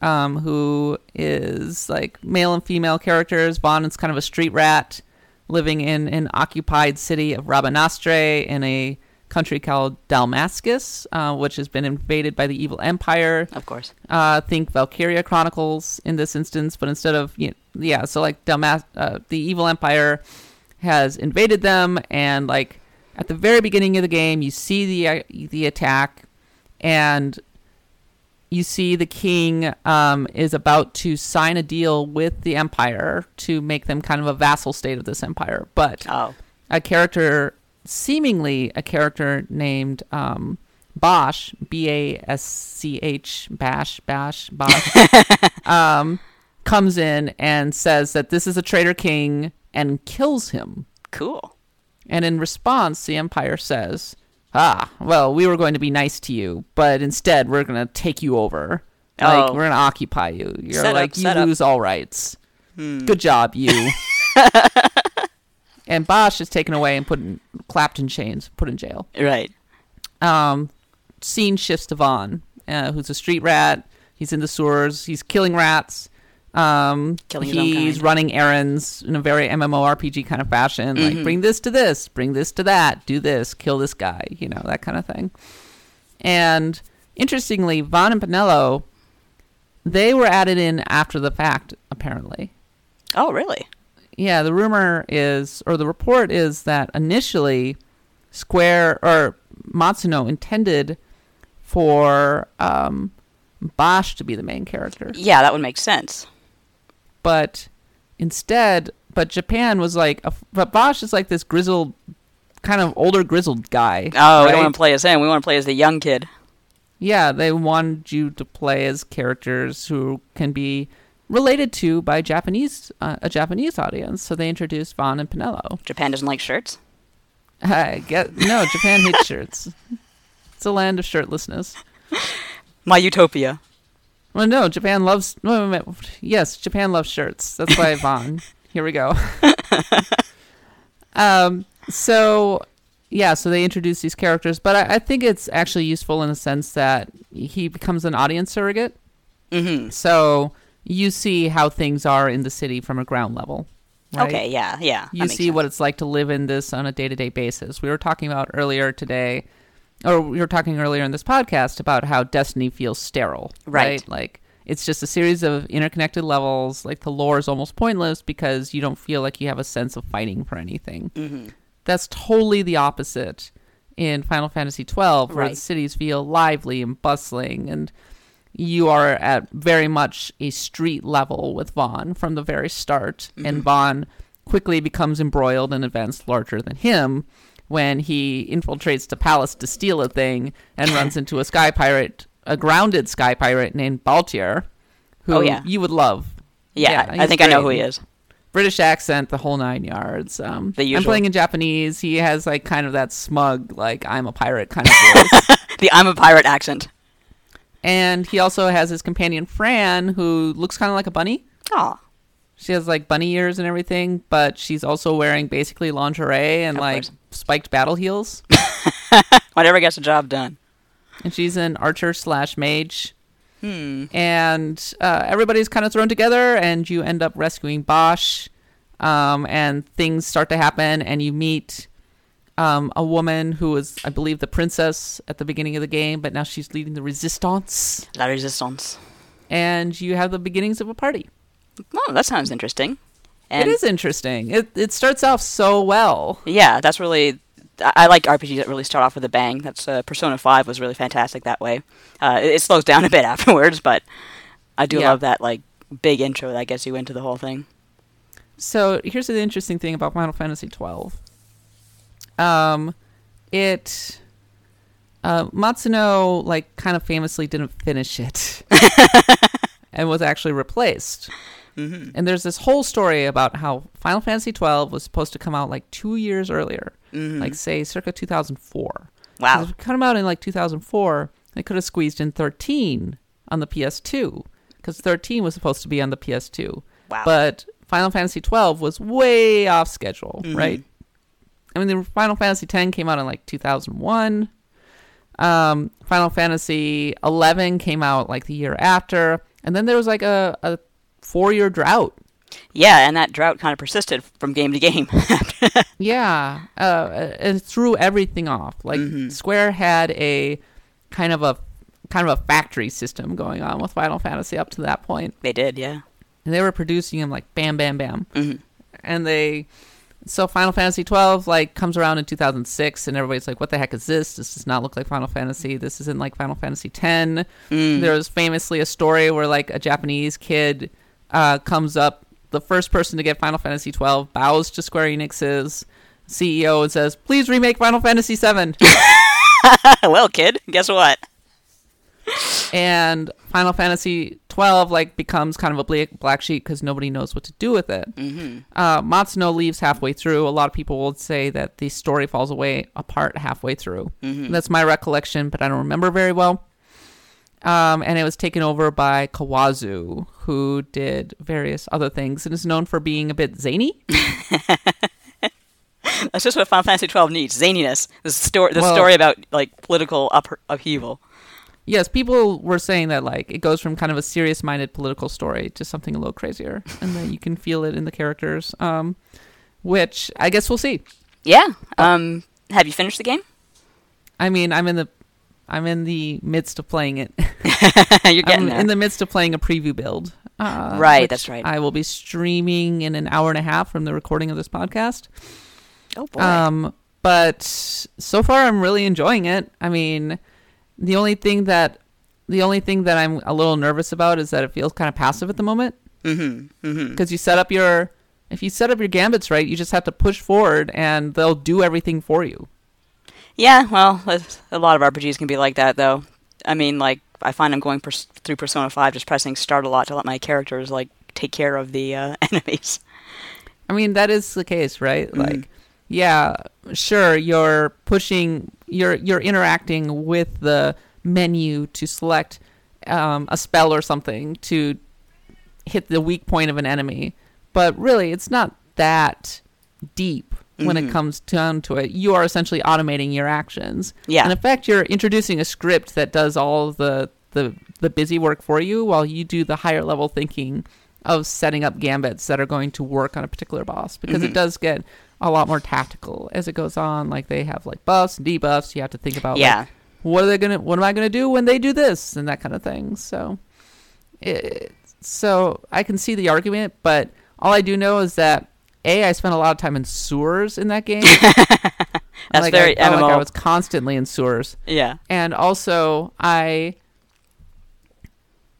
um, who is like male and female characters. Vaan is kind of a street rat living in an occupied city of Rabanastre in a country called Dalmascus, uh, which has been invaded by the evil empire. Of course. Uh, think Valkyria Chronicles in this instance, but instead of you know, yeah, so like Dalmas, uh, the evil empire has invaded them, and like at the very beginning of the game, you see the uh, the attack, and you see the king um, is about to sign a deal with the empire to make them kind of a vassal state of this empire, but Oh. a character, seemingly a character named um, Bosch, B A S C H, Bash, Bash, Bosch, [LAUGHS] um, comes in and says that this is a traitor king and kills him. Cool. And in response, the Empire says, Ah, well, we were going to be nice to you, but instead we're going to take you over. Like, Oh. we're going to occupy you. You're Set up, like, you up. Hmm. lose all rights. Good job, you. [LAUGHS] and Bosch is taken away and put in, clapped in chains, put in jail. Right. Um, scene shifts to Vaan, uh, who's a street rat. He's in the sewers. He's killing rats. Um, Killing he's running errands in a very MMORPG kind of fashion. Mm-hmm. Like, bring this to this, bring this to that, do this, kill this guy, you know, that kind of thing. And interestingly, Vaan and Penelo, they were added in after the fact, apparently. Oh, really? Yeah, the rumor is, or the report is that initially Square or Matsuno intended for um, Bosch to be the main character, Yeah, that would make sense. But instead, but Japan was like, a, but Bosch is like this grizzled, kind of older grizzled guy. Oh, we don't want to play as him. We want to play as the young kid. Yeah, they wanted you to play as characters who can be related to by Japanese uh, a Japanese audience. So they introduced Vaan and Penelo. Japan doesn't like shirts. I get no. Japan hates [LAUGHS] shirts. It's a land of shirtlessness. My utopia. Well, no, Japan loves. Wait, wait, wait. Yes, Japan loves shirts. That's why Vaan. Here we go. [LAUGHS] um. So, yeah. So they introduce these characters, but I, I think it's actually useful in the sense that he becomes an audience surrogate. Mm-hmm. So you see how things are in the city from a ground level. right? Okay, yeah, yeah. you see sense. what it's like to live in this on a day-to-day basis. We were talking about earlier today, or we were talking earlier in this podcast about how Destiny feels sterile, Right. Like it's just a series of interconnected levels. Like the lore is almost pointless because you don't feel like you have a sense of fighting for anything. Mm-hmm. That's totally the opposite in Final Fantasy XII, where the cities feel lively and bustling, and you are at very much a street level with Vaan from the very start, and Vaan quickly becomes embroiled in events larger than him when he infiltrates the palace to steal a thing and runs into a sky pirate, a grounded sky pirate named Balthier, who Oh, yeah. you would love. Yeah, Yeah, I think I know who he is. British accent, the whole nine yards. Um, I'm playing in Japanese. He has like kind of that smug, like I'm a pirate kind of voice. [LAUGHS] The I'm a pirate accent. and he also has his companion Fran, who looks kind of like a bunny. Aw, She has like bunny ears and everything, but she's also wearing basically lingerie and Of like course. Spiked battle heels. [LAUGHS] whatever gets the job done. and she's an archer slash mage. Hmm. and uh, everybody's kind of thrown together, and you end up rescuing Bosch, um, and things start to happen, and you meet um, a woman who was, I believe, the princess at the beginning of the game, but now she's leading the resistance, La Resistance. and you have the beginnings of a party. Oh, that sounds interesting. And it is interesting. It it starts off so well. Yeah, that's really. I like RPGs that really start off with a bang. That's uh, Persona Five was really fantastic that way. Uh, it, it slows down [LAUGHS] a bit afterwards, but I do Yeah. love that like big intro that gets you into the whole thing. So here's the interesting thing about Final Fantasy twelve. Um, it uh, Matsuno like kind of famously didn't finish it, [LAUGHS] and was actually replaced. Mm-hmm. And there's this whole story about how Final Fantasy twelve was supposed to come out like two years earlier, Mhm. like say circa two thousand four. wow. If it come out in like 2004, they could have squeezed in 13 on the PS2 because 13 was supposed to be on the PS2. Wow. But Final Fantasy 12 was way off schedule, Mhm. right? I mean, the Final Fantasy 10 came out in like 2001. Um, Final Fantasy 11 came out like the year after, and then there was like a, a four year drought Yeah, and that drought kind of persisted from game to game. [LAUGHS] Yeah, uh, it threw everything off. Like Mm-hmm. Square had a kind of a kind of a factory system going on with Final Fantasy up to that point. they did, yeah. And they were producing them like bam, bam, bam, Mhm. and they. So Final Fantasy 12 like comes around in 2006, and everybody's like, "What the heck is this? This does not look like Final Fantasy. This isn't like Final Fantasy 10." Mm. There was famously a story where like a Japanese kid uh, comes up, the first person to get Final Fantasy 12 bows to Square Enix's CEO and says, "Please remake Final Fantasy 7." [LAUGHS] well, kid, guess what? and Final Fantasy 12 like becomes kind of a black, black sheet because nobody knows what to do with it. Mm-hmm. Uh, Matsuno leaves halfway through. A lot of people will say that the story falls away apart halfway through. Mm-hmm. That's my recollection, but I don't remember very well. Um, and it was taken over by Kawazu, who did various other things and is known for being a bit zany. [LAUGHS] That's just what Final Fantasy twelve needs: zaniness. The story, the Well- story about like political up- upheaval. Yes, people were saying that like it goes from kind of a serious-minded political story to something a little crazier, and that you can feel it in the characters. Um, which I guess we'll see. Yeah. Um. Have you finished the game? I mean, I'm in the I'm in the midst of playing it. [LAUGHS] [LAUGHS] You're getting I'm there. in the midst of playing a preview build. Uh, Right, that's right. I will be streaming in an hour and a half from the recording of this podcast. oh boy. Um, but so far, I'm really enjoying it. I mean, the only thing that the only thing that I'm a little nervous about is that it feels kind of passive at the moment mm-hmm. Mm-hmm. because you set up your if you set up your gambits right, you just have to push forward and they'll do everything for you. Yeah. Well, a lot of RPGs can be like that, though. I mean, like I find I'm going pers- through Persona Five, just pressing start a lot to let my characters like take care of the uh, [LAUGHS] enemies. I mean, that is the case, right? Mhm. Like, yeah, sure, you're pushing, you're you're interacting with the menu to select um, a spell or something to hit the weak point of an enemy, but really, it's not that deep when it Mhm. comes down to it. You are essentially automating your actions. Yeah. In effect, you're introducing a script that does all the the the busy work for you, while you do the higher level thinking of setting up gambits that are going to work on a particular boss. Because Mhm. it does get a lot more tactical as it goes on. Like they have like buffs and debuffs. You have to think about like, yeah. what are they gonna what am I gonna do when they do this and that kind of thing. So, it, so I can see the argument, but all I do know is that a I spent a lot of time in sewers in that game. [LAUGHS] That's like, very I, like I was constantly in sewers Yeah. and also I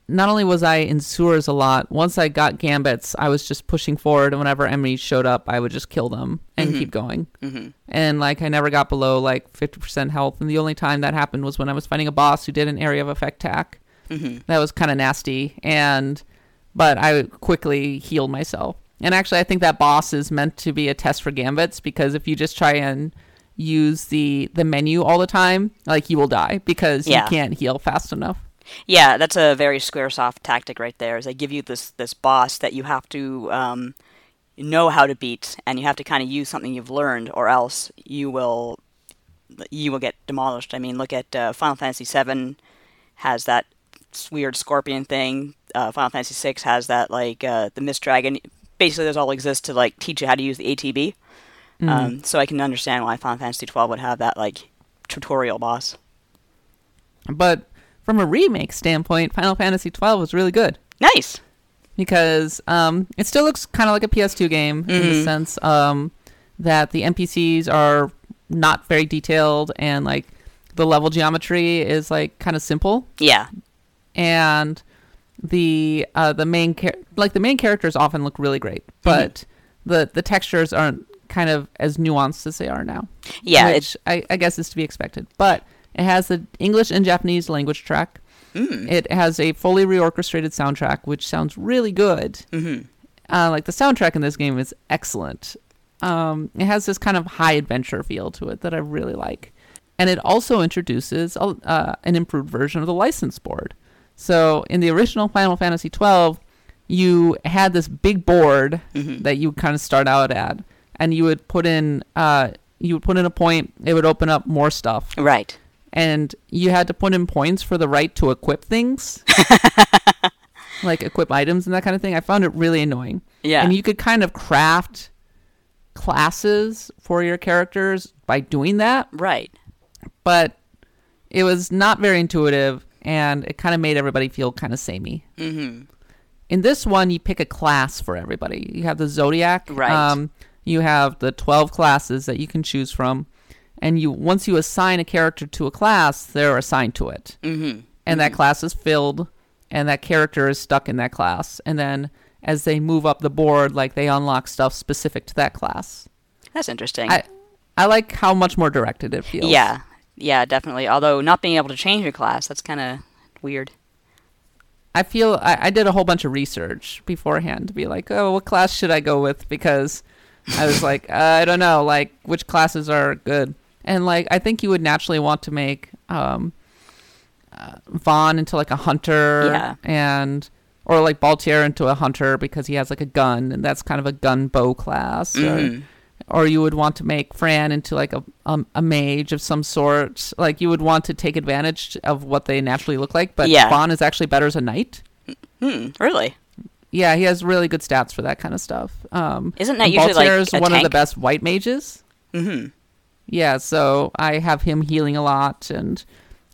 not only was I in sewers a lot, once I got gambits, I was just pushing forward and whenever enemies showed up, I would just kill them and Mhm. keep going. Mm-hmm. And like I never got below like 50% health and the only time that happened was when I was fighting a boss who did an area of effect attack. Mm-hmm. That was kind of nasty and but I quickly healed myself. And actually I think that boss is meant to be a test for gambits because if you just try and use the the menu all the time, like you will die because Yeah. you can't heal fast enough. Yeah, that's a very SquareSoft tactic right there. Is they give you this this boss that you have to um, know how to beat, and you have to kind of use something you've learned, or else you will you will get demolished. I mean, look at uh, Final Fantasy VII has that weird scorpion thing. Uh, Final Fantasy VI has that like uh, the Mist Dragon. Basically, those all exist to like teach you how to use the ATB. Mm. Um, so I can understand why Final Fantasy twelve would have that like tutorial boss. But from a remake standpoint, Final Fantasy twelve was really good. Nice. because um, it still looks kind of like a PS2 game in the Mhm. sense um, that the NPCs are not very detailed and like the level geometry is like kind of simple Yeah. and the uh, the main char- like the main characters often look really great but the the textures aren't kind of as nuanced as they are now Yeah. Which I, I guess is to be expected but it has the English and Japanese language track mm, it has a fully reorchestrated soundtrack, which sounds really good. hmm Uh, like the soundtrack in this game is excellent. Um, it has this kind of high adventure feel to it that I really like, and it also introduces a, uh, an improved version of the license board. So in the original Final Fantasy twelve, you had this big board hmm that you kind of start out at, and you would put in uh, you would put in a point. It would open up more stuff Right. and you had to put in points for the right to equip things [LAUGHS] like equip items and that kind of thing i found it really annoying Yeah. And you could kind of craft classes for your characters by doing that, Right. but it was not very intuitive and it kind of made everybody feel kind of samey. Mm-hmm. In this one, you pick a class for everybody. You have the zodiac. Right. Um, you have the twelve classes that you can choose from, and you once you assign a character to a class, they're assigned to it, Mm-hmm. and that class is filled, and that character is stuck in that class. And then as they move up the board, like they unlock stuff specific to that class. That's interesting. I I like how much more directed it feels. yeah. Yeah, definitely. Although not being able to change your class, that's kind of weird. I feel I, I did a whole bunch of research beforehand to be like, oh, what class should I go with? Because I was like, uh, [LAUGHS] I don't know, like which classes are good, and like I think you would naturally want to make um, uh, Vaan into like a hunter, Yeah. and or like Balthier into a hunter because he has like a gun, and that's kind of a gun bow class, or, Mhm. Or you would want to make Fran into like a um, a mage of some sort. Like you would want to take advantage of what they naturally look like, but Yeah. Vaan is actually better as a knight. Hmm. Really? Yeah, he has really good stats for that kind of stuff. Um, Isn't that usually like is one of the best white mages. Mm-hmm. Yeah, so I have him healing a lot and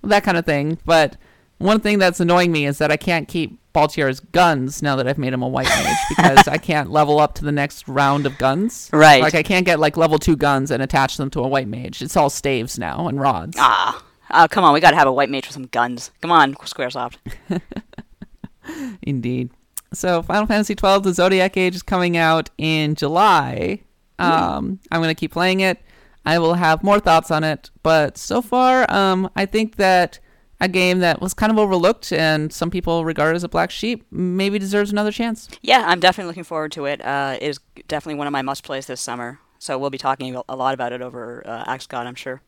that kind of thing. But one thing that's annoying me is that I can't keep Balthier's guns now that I've made him a white mage [LAUGHS] because I can't level up to the next round of guns. Right. Like I can't get like level two guns and attach them to a white mage. It's all staves now and rods. Ah. Oh, come on. We got to have a white mage with some guns. Come on, Squaresoft. [LAUGHS] Indeed. So Final Fantasy XII: The Zodiac Age is coming out in July. Um, I'm gonna keep playing it. I will have more thoughts on it, but so far, um, I think that a game that was kind of overlooked and some people regard as a black sheep maybe deserves another chance. Yeah, I'm definitely looking forward to it. Uh, it is definitely one of my must plays this summer. So we'll be talking a lot about it over uh, Axe God, I'm sure.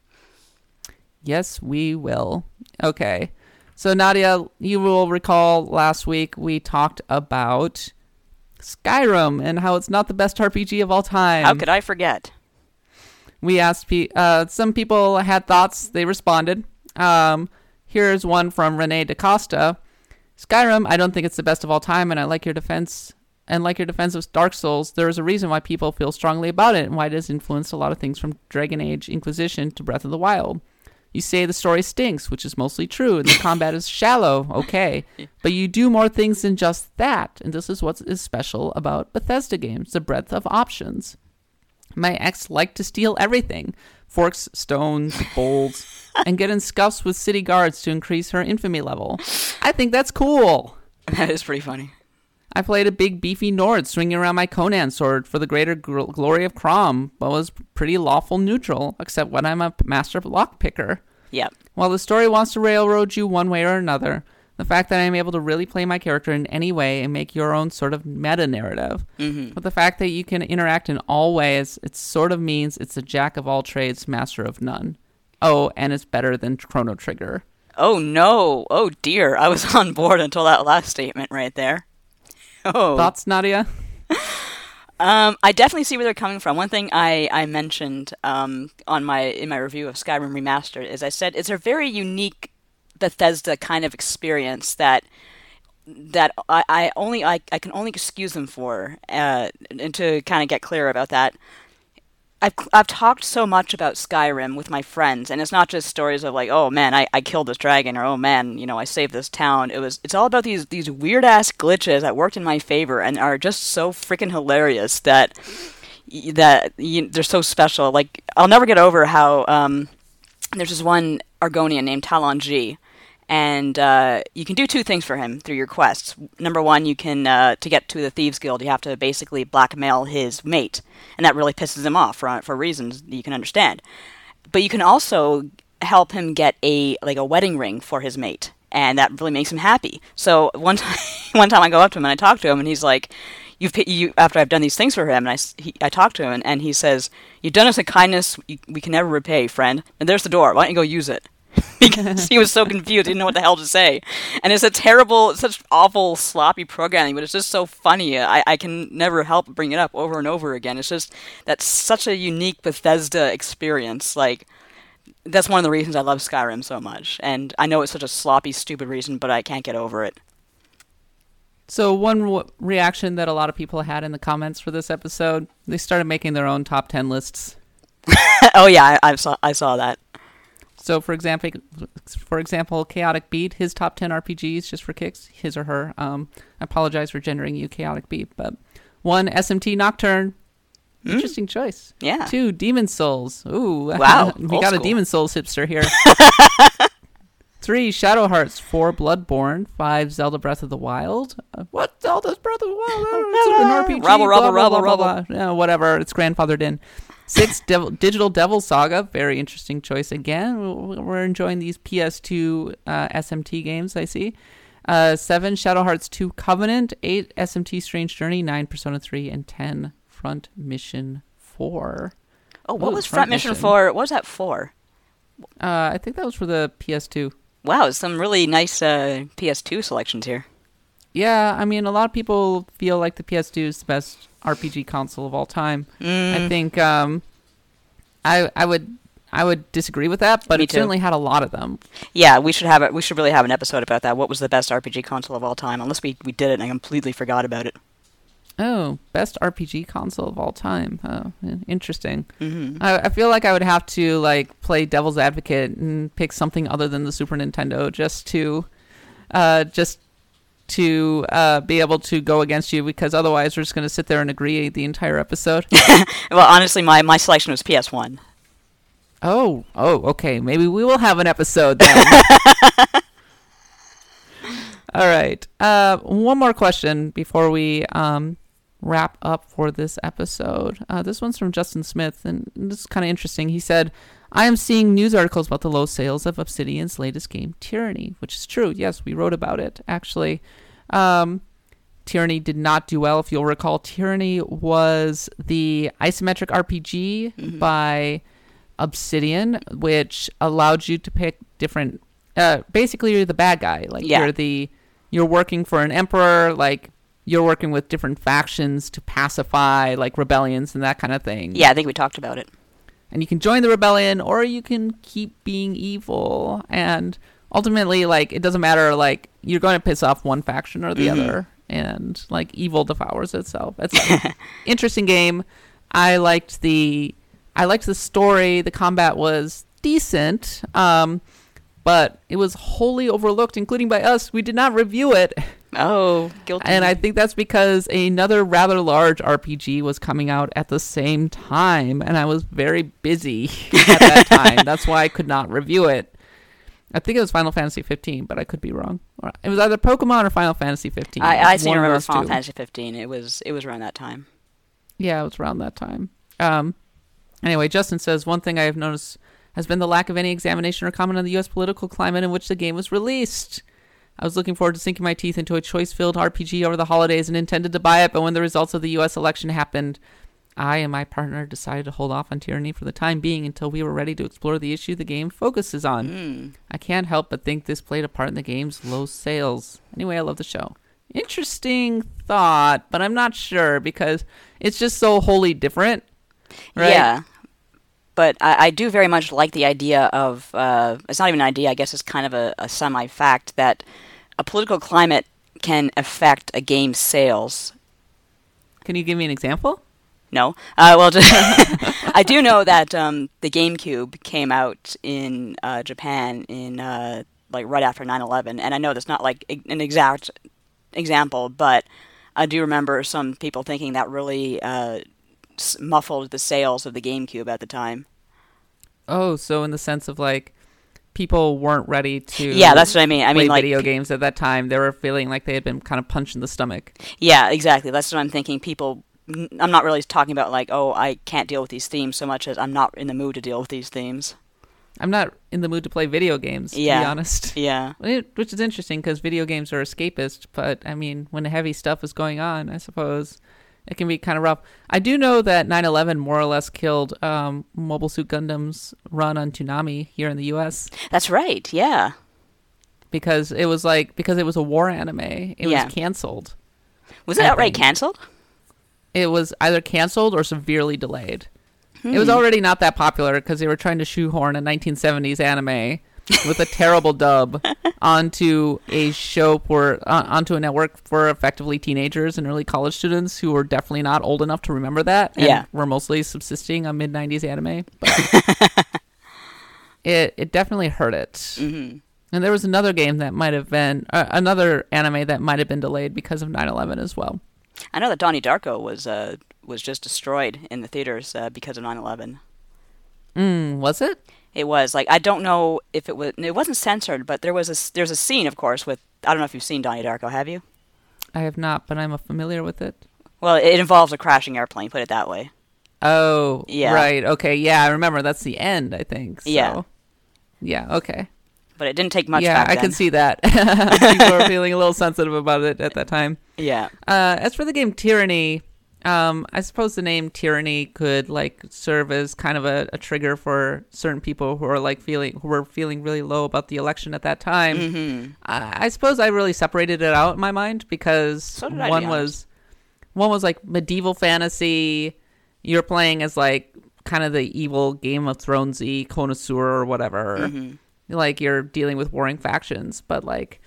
Yes, we will. Okay. So Nadia, you will recall last week we talked about Skyrim and how it's not the best RPG of all time. How could I forget? we asked pe- uh, some people had thoughts they responded um, here's one from renee dacosta. Skyrim i don't think it's the best of all time and i like your defense and like your defense of dark souls. There is a reason why people feel strongly about it and why it has influenced a lot of things from dragon age inquisition to breath of the wild. You say the story stinks which is mostly true and the combat is [LAUGHS] shallow okay. But you do more things than just that and this is what is special about bethesda games the breadth of options. My ex liked to steal everything. Forks, stones, bowls, and get in scuffs with city guards to increase her infamy level. I think that's cool. That is pretty funny. I played a big beefy Nord swinging around my Conan sword for the greater gl- glory of Crom, but was pretty lawful neutral, except when I'm a master lockpicker. Yep. While the story wants to railroad you one way or another, the fact that I'm able to really play my character in any way and make your own sort of meta narrative, hmm but the fact that you can interact in all ways, it sort of means it's a jack of all trades, master of none. Oh, and it's better than Chrono Trigger. Oh no! Oh dear! I was [LAUGHS] on board until that last statement right there. [LAUGHS] Oh. Thoughts, Nadia? [LAUGHS] Um, I definitely see where they're coming from. One thing I, I mentioned um, on my in my review of Skyrim Remastered is I said it's a very unique Bethesda kind of experience that that I, I only I, I can only excuse them for uh, and to kind of get clear about that. I've I've talked so much about Skyrim with my friends, and it's not just stories of like, oh man, I, I killed this dragon, or oh man, you know, I saved this town. It was it's all about these these weird ass glitches that worked in my favor and are just so freaking hilarious that that you, they're so special. Like I'll never get over how um, there's this one Argonian named Talen-Jei, and uh, you can do two things for him through your quests. Number one, you can uh, to get to the thieves guild, you have to basically blackmail his mate, and that really pisses him off for for reasons you can understand. But you can also help him get a like a wedding ring for his mate, and that really makes him happy. So one [LAUGHS] time, one time I go up to him and I talk to him, and he's like. You've you after I've done these things for him, and I, he, I talk to him, and, and he says, "You've done us a kindness we, we can never repay, friend." And there's the door. Why don't you go use it? [LAUGHS] because he was so confused, he didn't know what the hell to say. And it's a terrible, such awful, sloppy programming, but it's just so funny. I, I can never help bring it up over and over again. It's just that's such a unique Bethesda experience. Like that's one of the reasons I love Skyrim so much. And I know it's such a sloppy, stupid reason, but I can't get over it. So one w- reaction that a lot of people had in the comments for this episode, they started making their own top 10 lists. [LAUGHS] oh yeah, I, I saw I saw that. So for example, for example, Chaotic Beat, his top 10 RPGs just for kicks, his or her. Um, I apologize for gendering you Chaotic Beat, but one SMT Nocturne. Hmm? Interesting choice. Yeah. Two Demon Souls. Ooh. Wow, [LAUGHS] we got a. Demon Souls hipster here. [LAUGHS] Three Shadow Hearts. Four Bloodborne. Five Zelda Breath of the Wild. Uh, what Zelda's Breath of the Wild? [LAUGHS] It's an RPG. Rubble, blah, rubble, blah, rubble, blah, rubble. Yeah, whatever. It's grandfathered in. Six Devil, Digital Devil Saga. Very interesting choice again. We're enjoying these PS2 uh, SMT games. I see. Uh, seven Shadow Hearts 2 Covenant. Eight SMT Strange Journey. Nine Persona 3 and ten Front Mission 4. Oh, what Ooh, was Front Front Mission Mission. for? What was that for? Uh, I think that was for the PS2. Wow, some really nice uh, PS2 selections here. Yeah, I mean, a lot of people feel like the PS2 is the best RPG console of all time. Mm, I think um, I I would I would disagree with that, but Me it too. certainly had a lot of them. yeah, we should have it. We should really have an episode about that. What was the best RPG console of all time? Unless we, we did it and I completely forgot about it. Oh, best RPG console of all time. Oh, interesting. hmm I, I feel like I would have to like play devil's advocate and pick something other than the Super Nintendo just to, uh, just to uh, be able to go against you because otherwise we're just going to sit there and agree the entire episode. [LAUGHS] Well, honestly, my, my selection was PS1. Oh, oh, okay. Maybe we will have an episode then. [LAUGHS] [LAUGHS] All right. Uh, one more question before we um, wrap up for this episode. Uh, this one's from Justin Smith, and this is kind of interesting. He said, I am seeing news articles about the low sales of Obsidian's latest game, Tyranny, which is true. Yes, we wrote about it, actually. Um, Tyranny did not do well. If you'll recall, Tyranny was the isometric RPG Mhm. by Obsidian, which allowed you to pick different. Uh, basically, you're the bad guy. Like Yeah. you're the you're working for an emperor. Like you're working with different factions to pacify like rebellions and that kind of thing. Yeah, I think we talked about it. And you can join the rebellion or you can keep being evil. And ultimately, like it doesn't matter. Like you're going to piss off one faction or the Mhm. other, and like evil devours itself. It's an [LAUGHS] interesting game. I liked the I liked the story. The combat was decent, um, but it was wholly overlooked, including by us. We did not review it, [LAUGHS] Oh, guilty. and I think that's because another rather large RPG was coming out at the same time, and I was very busy [LAUGHS] at that time. [LAUGHS] That's why I could not review it. I think it was Final Fantasy 15, but I could be wrong. It was either Pokemon or Final Fantasy 15. I, I seem to remember Final two. Fantasy 15. It was it was around that time. Yeah, it was around that time. Um, anyway, Justin says one thing I have noticed has been the lack of any examination or comment on the U.S. political climate in which the game was released. I was looking forward to sinking my teeth into a choice-filled RPG over the holidays and intended to buy it, but when the results of the U.S. election happened, I and my partner decided to hold off on Tyranny for the time being until we were ready to explore the issue the game focuses on. Mm. I can't help but think this played a part in the game's low sales. Anyway, I love the show. Interesting thought, but I'm not sure because it's just so wholly different. Right? Yeah. But I, I do very much like the idea of uh, it's not even an idea. I guess it's kind of a, a semi fact that a political climate can affect a game's sales. Can you give me an example? No. Uh, well, just [LAUGHS] I do know that um, the GameCube came out in uh, Japan in uh, like right after 9/11, and I know that's not like an exact example, but I do remember some people thinking that really uh, muffled the sales of the GameCube at the time. Oh, so in the sense of like people weren't ready to Yeah, that's what I mean. I mean, like, video games at that time. They were feeling like they had been kind of punched in the stomach. yeah, exactly. That's what I'm thinking. People, i'm not really talking about like, oh, I can't deal with these themes so much as I'm not in the mood to deal with these themes. I'm not in the mood to play video games, to be Yeah. honest. Yeah. [LAUGHS] Which is interesting because video games are escapist, but I mean, when the heavy stuff is going on, I suppose it can be kind of rough. I do know that 9/11 more or less killed um, Mobile Suit Gundam's run on Toonami here in the U.S. That's right. Yeah. because it was like because it was a war anime, it Yeah. was canceled. Was it I outright think. canceled? It was either canceled or severely delayed. It Hmm. was already not that popular because they were trying to shoehorn a 1970s anime with a terrible dub [LAUGHS] onto a show for uh, onto a network for effectively teenagers and early college students who were definitely not old enough to remember that. And Yeah. were mostly subsisting on mid '90s anime. But [LAUGHS] it it definitely hurt it. hmm And there was another game that might have been uh, another anime that might have been delayed because of 9/11 as well. I know that Donnie Darko was uh, was just destroyed in the theaters uh, because of 9/11. Mm, was it? It was like I don't know if it was. It wasn't censored, but there was a there's a scene, of course, with I don't know if you've seen Donnie Darko. Have you? I have not, but I'm familiar with it. Well, it involves a crashing airplane. Put it that way. Oh, Yeah. right. Okay, yeah, I remember. That's the end, I think. So. Yeah. Yeah. Okay. But it didn't take much. yeah, I then. can see that. [LAUGHS] People are feeling a little sensitive about it at that time. Yeah. Uh, as for the game Tyranny, um, I suppose the name Tyranny could like serve as kind of a, a trigger for certain people who are like feeling who were feeling really low about the election at that time. hmm I, I suppose I really separated it out in my mind because So did I, to one was one was like medieval fantasy. You're playing as like kind of the evil Game of Thronesy connoisseur or whatever. hmm Like you're dealing with warring factions, but like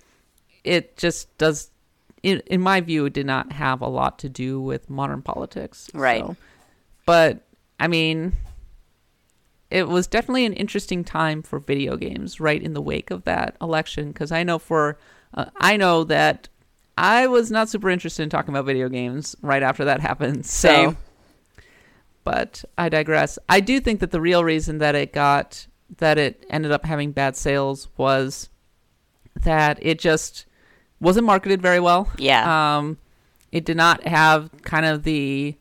it just does. In, in my view, it did not have a lot to do with modern politics. Right. So- But I mean, it was definitely an interesting time for video games right in the wake of that election because I know for uh, I know that I was not super interested in talking about video games right after that happened. So Same. but I digress. I do think that the real reason that it got that it ended up having bad sales was that it just wasn't marketed very well. Yeah. Um, it did not have kind of the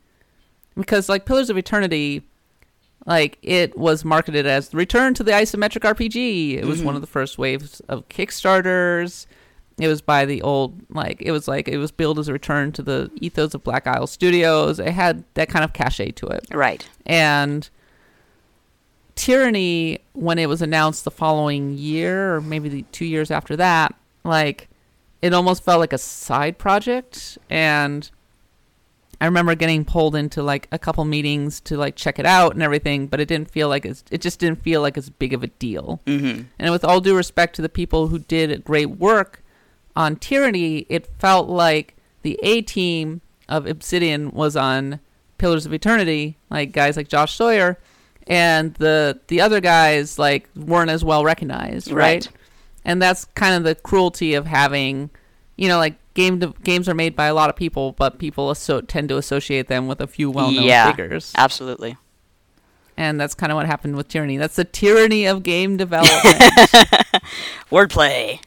because like Pillars of Eternity, like it was marketed as the return to the isometric RPG. It was Mhm. one of the first waves of Kickstarters. It was by the old like it was like it was billed as a return to the ethos of Black Isle Studios. It had that kind of cachet to it. right. And Tyranny, when it was announced the following year, or maybe the two years after that, like it almost felt like a side project. And I remember getting pulled into like a couple meetings to like check it out and everything, but it didn't feel like it's, it just didn't feel like as big of a deal. hmm And with all due respect to the people who did great work on Tyranny, it felt like the A team of Obsidian was on Pillars of Eternity, like guys like Josh Sawyer, and the the other guys like weren't as well recognized, right? Right. And that's kind of the cruelty of having, you know, like game de- games are made by a lot of people, but people asso- tend to associate them with a few well-known Yeah. figures, Absolutely. and that's kind of what happened with Tyranny. That's the tyranny of game [LAUGHS] development. [LAUGHS] Wordplay.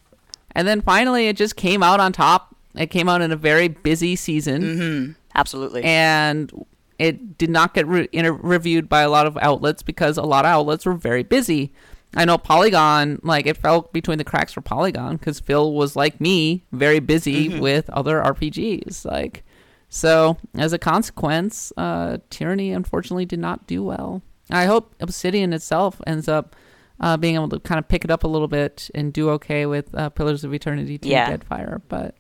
And then finally, it just came out on top. It came out in a very busy season, hmm Absolutely. and it did not get re- inter- reviewed by a lot of outlets because a lot of outlets were very busy. I know Polygon, like it fell between the cracks for Polygon because Phil was like me, very busy Mhm. with other RPGs. Like, so as a consequence, uh, Tyranny unfortunately did not do well. I hope Obsidian itself ends up uh, being able to kind of pick it up a little bit and do okay with uh, Pillars of Eternity 2 Yeah. Deadfire. But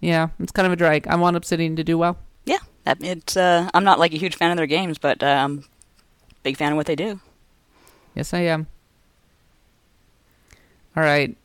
yeah, it's kind of a drag. I want Obsidian to do well. yeah. It's. Uh, I'm not like a huge fan of their games, but I'm big fan of what they do. Yes, I am. All right.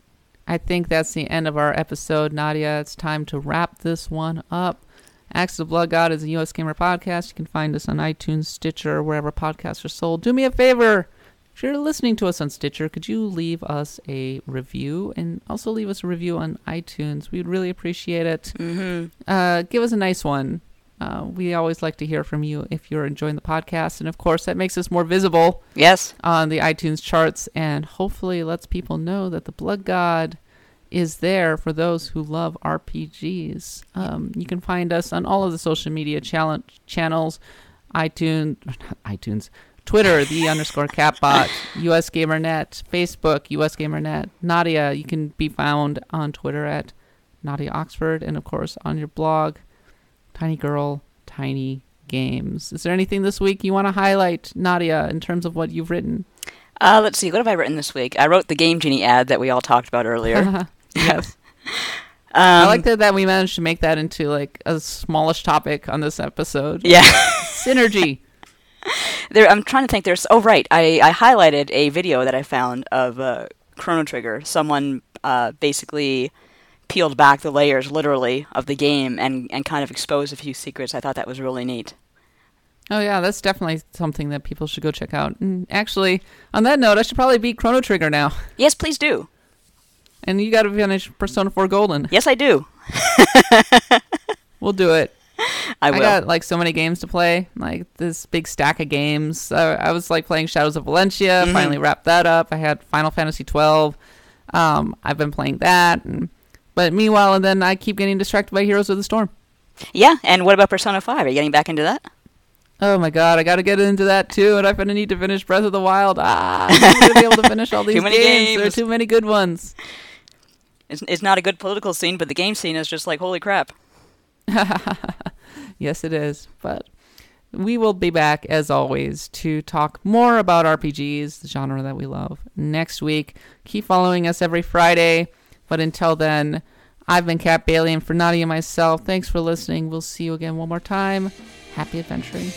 I think that's the end of our episode, Nadia. It's time to wrap this one up. Axe of the Blood God is a U.S. Gamer podcast. You can find us on iTunes, Stitcher, wherever podcasts are sold. Do me a favor. If you're listening to us on Stitcher, could you leave us a review and also leave us a review on iTunes? We'd really appreciate it. hmm Uh, give us a nice one. Uh, we always like to hear from you if you're enjoying the podcast. And of course, that makes us more visible Yes. on the iTunes charts and hopefully lets people know that the Blood God is there for those who love RPGs. Um, you can find us on all of the social media challenge channels, iTunes, [LAUGHS] not iTunes, Twitter, the [LAUGHS] underscore katbot, US GamerNet, Facebook, US GamerNet, Nadia. You can be found on Twitter at Nadia Oxford, and of course on your blog, Tiny Girl Tiny Games. Is there anything this week you want to highlight, Nadia, in terms of what you've written? Uh, let's see. What have I written this week? I wrote the Game Genie ad that we all talked about earlier. [LAUGHS] yes. Um, I like that, that we managed to make that into like a smallish topic on this episode. Yeah. [LAUGHS] Synergy. [LAUGHS] there, I'm trying to think. There's. Oh, right. I, I highlighted a video that I found of uh, Chrono Trigger. Someone uh, basically peeled back the layers, literally, of the game and, and kind of exposed a few secrets. I thought that was really neat. Oh yeah, that's definitely something that people should go check out. And actually, on that note, I should probably beat Chrono Trigger now. Yes, please do. And you got to finish Persona 4 Golden. Yes, I do. We'll do it. [LAUGHS] I will. got like so many games to play, like this big stack of games. Uh, I was like playing Shadows of Valentia. Mhm. Finally wrapped that up. I had Final Fantasy 12. Um, I've been playing that, and, but meanwhile, and then I keep getting distracted by Heroes of the Storm. yeah, and what about Persona 5? Are you getting back into that? Oh my god, I got to get into that too, and I'm gonna need to finish Breath of the Wild. Ah, I'm gonna [LAUGHS] be able to finish all these many games. There are too many good ones. It's, it's not a good political scene, but the game scene is just like, holy crap. [LAUGHS] Yes, it is. But we will be back as always to talk more about RPGs, the genre that we love, next week. Keep following us every Friday. But until then, I've been Kat Bailey, and for Nadia and myself, thanks for listening. We'll see you again one more time. Happy adventuring.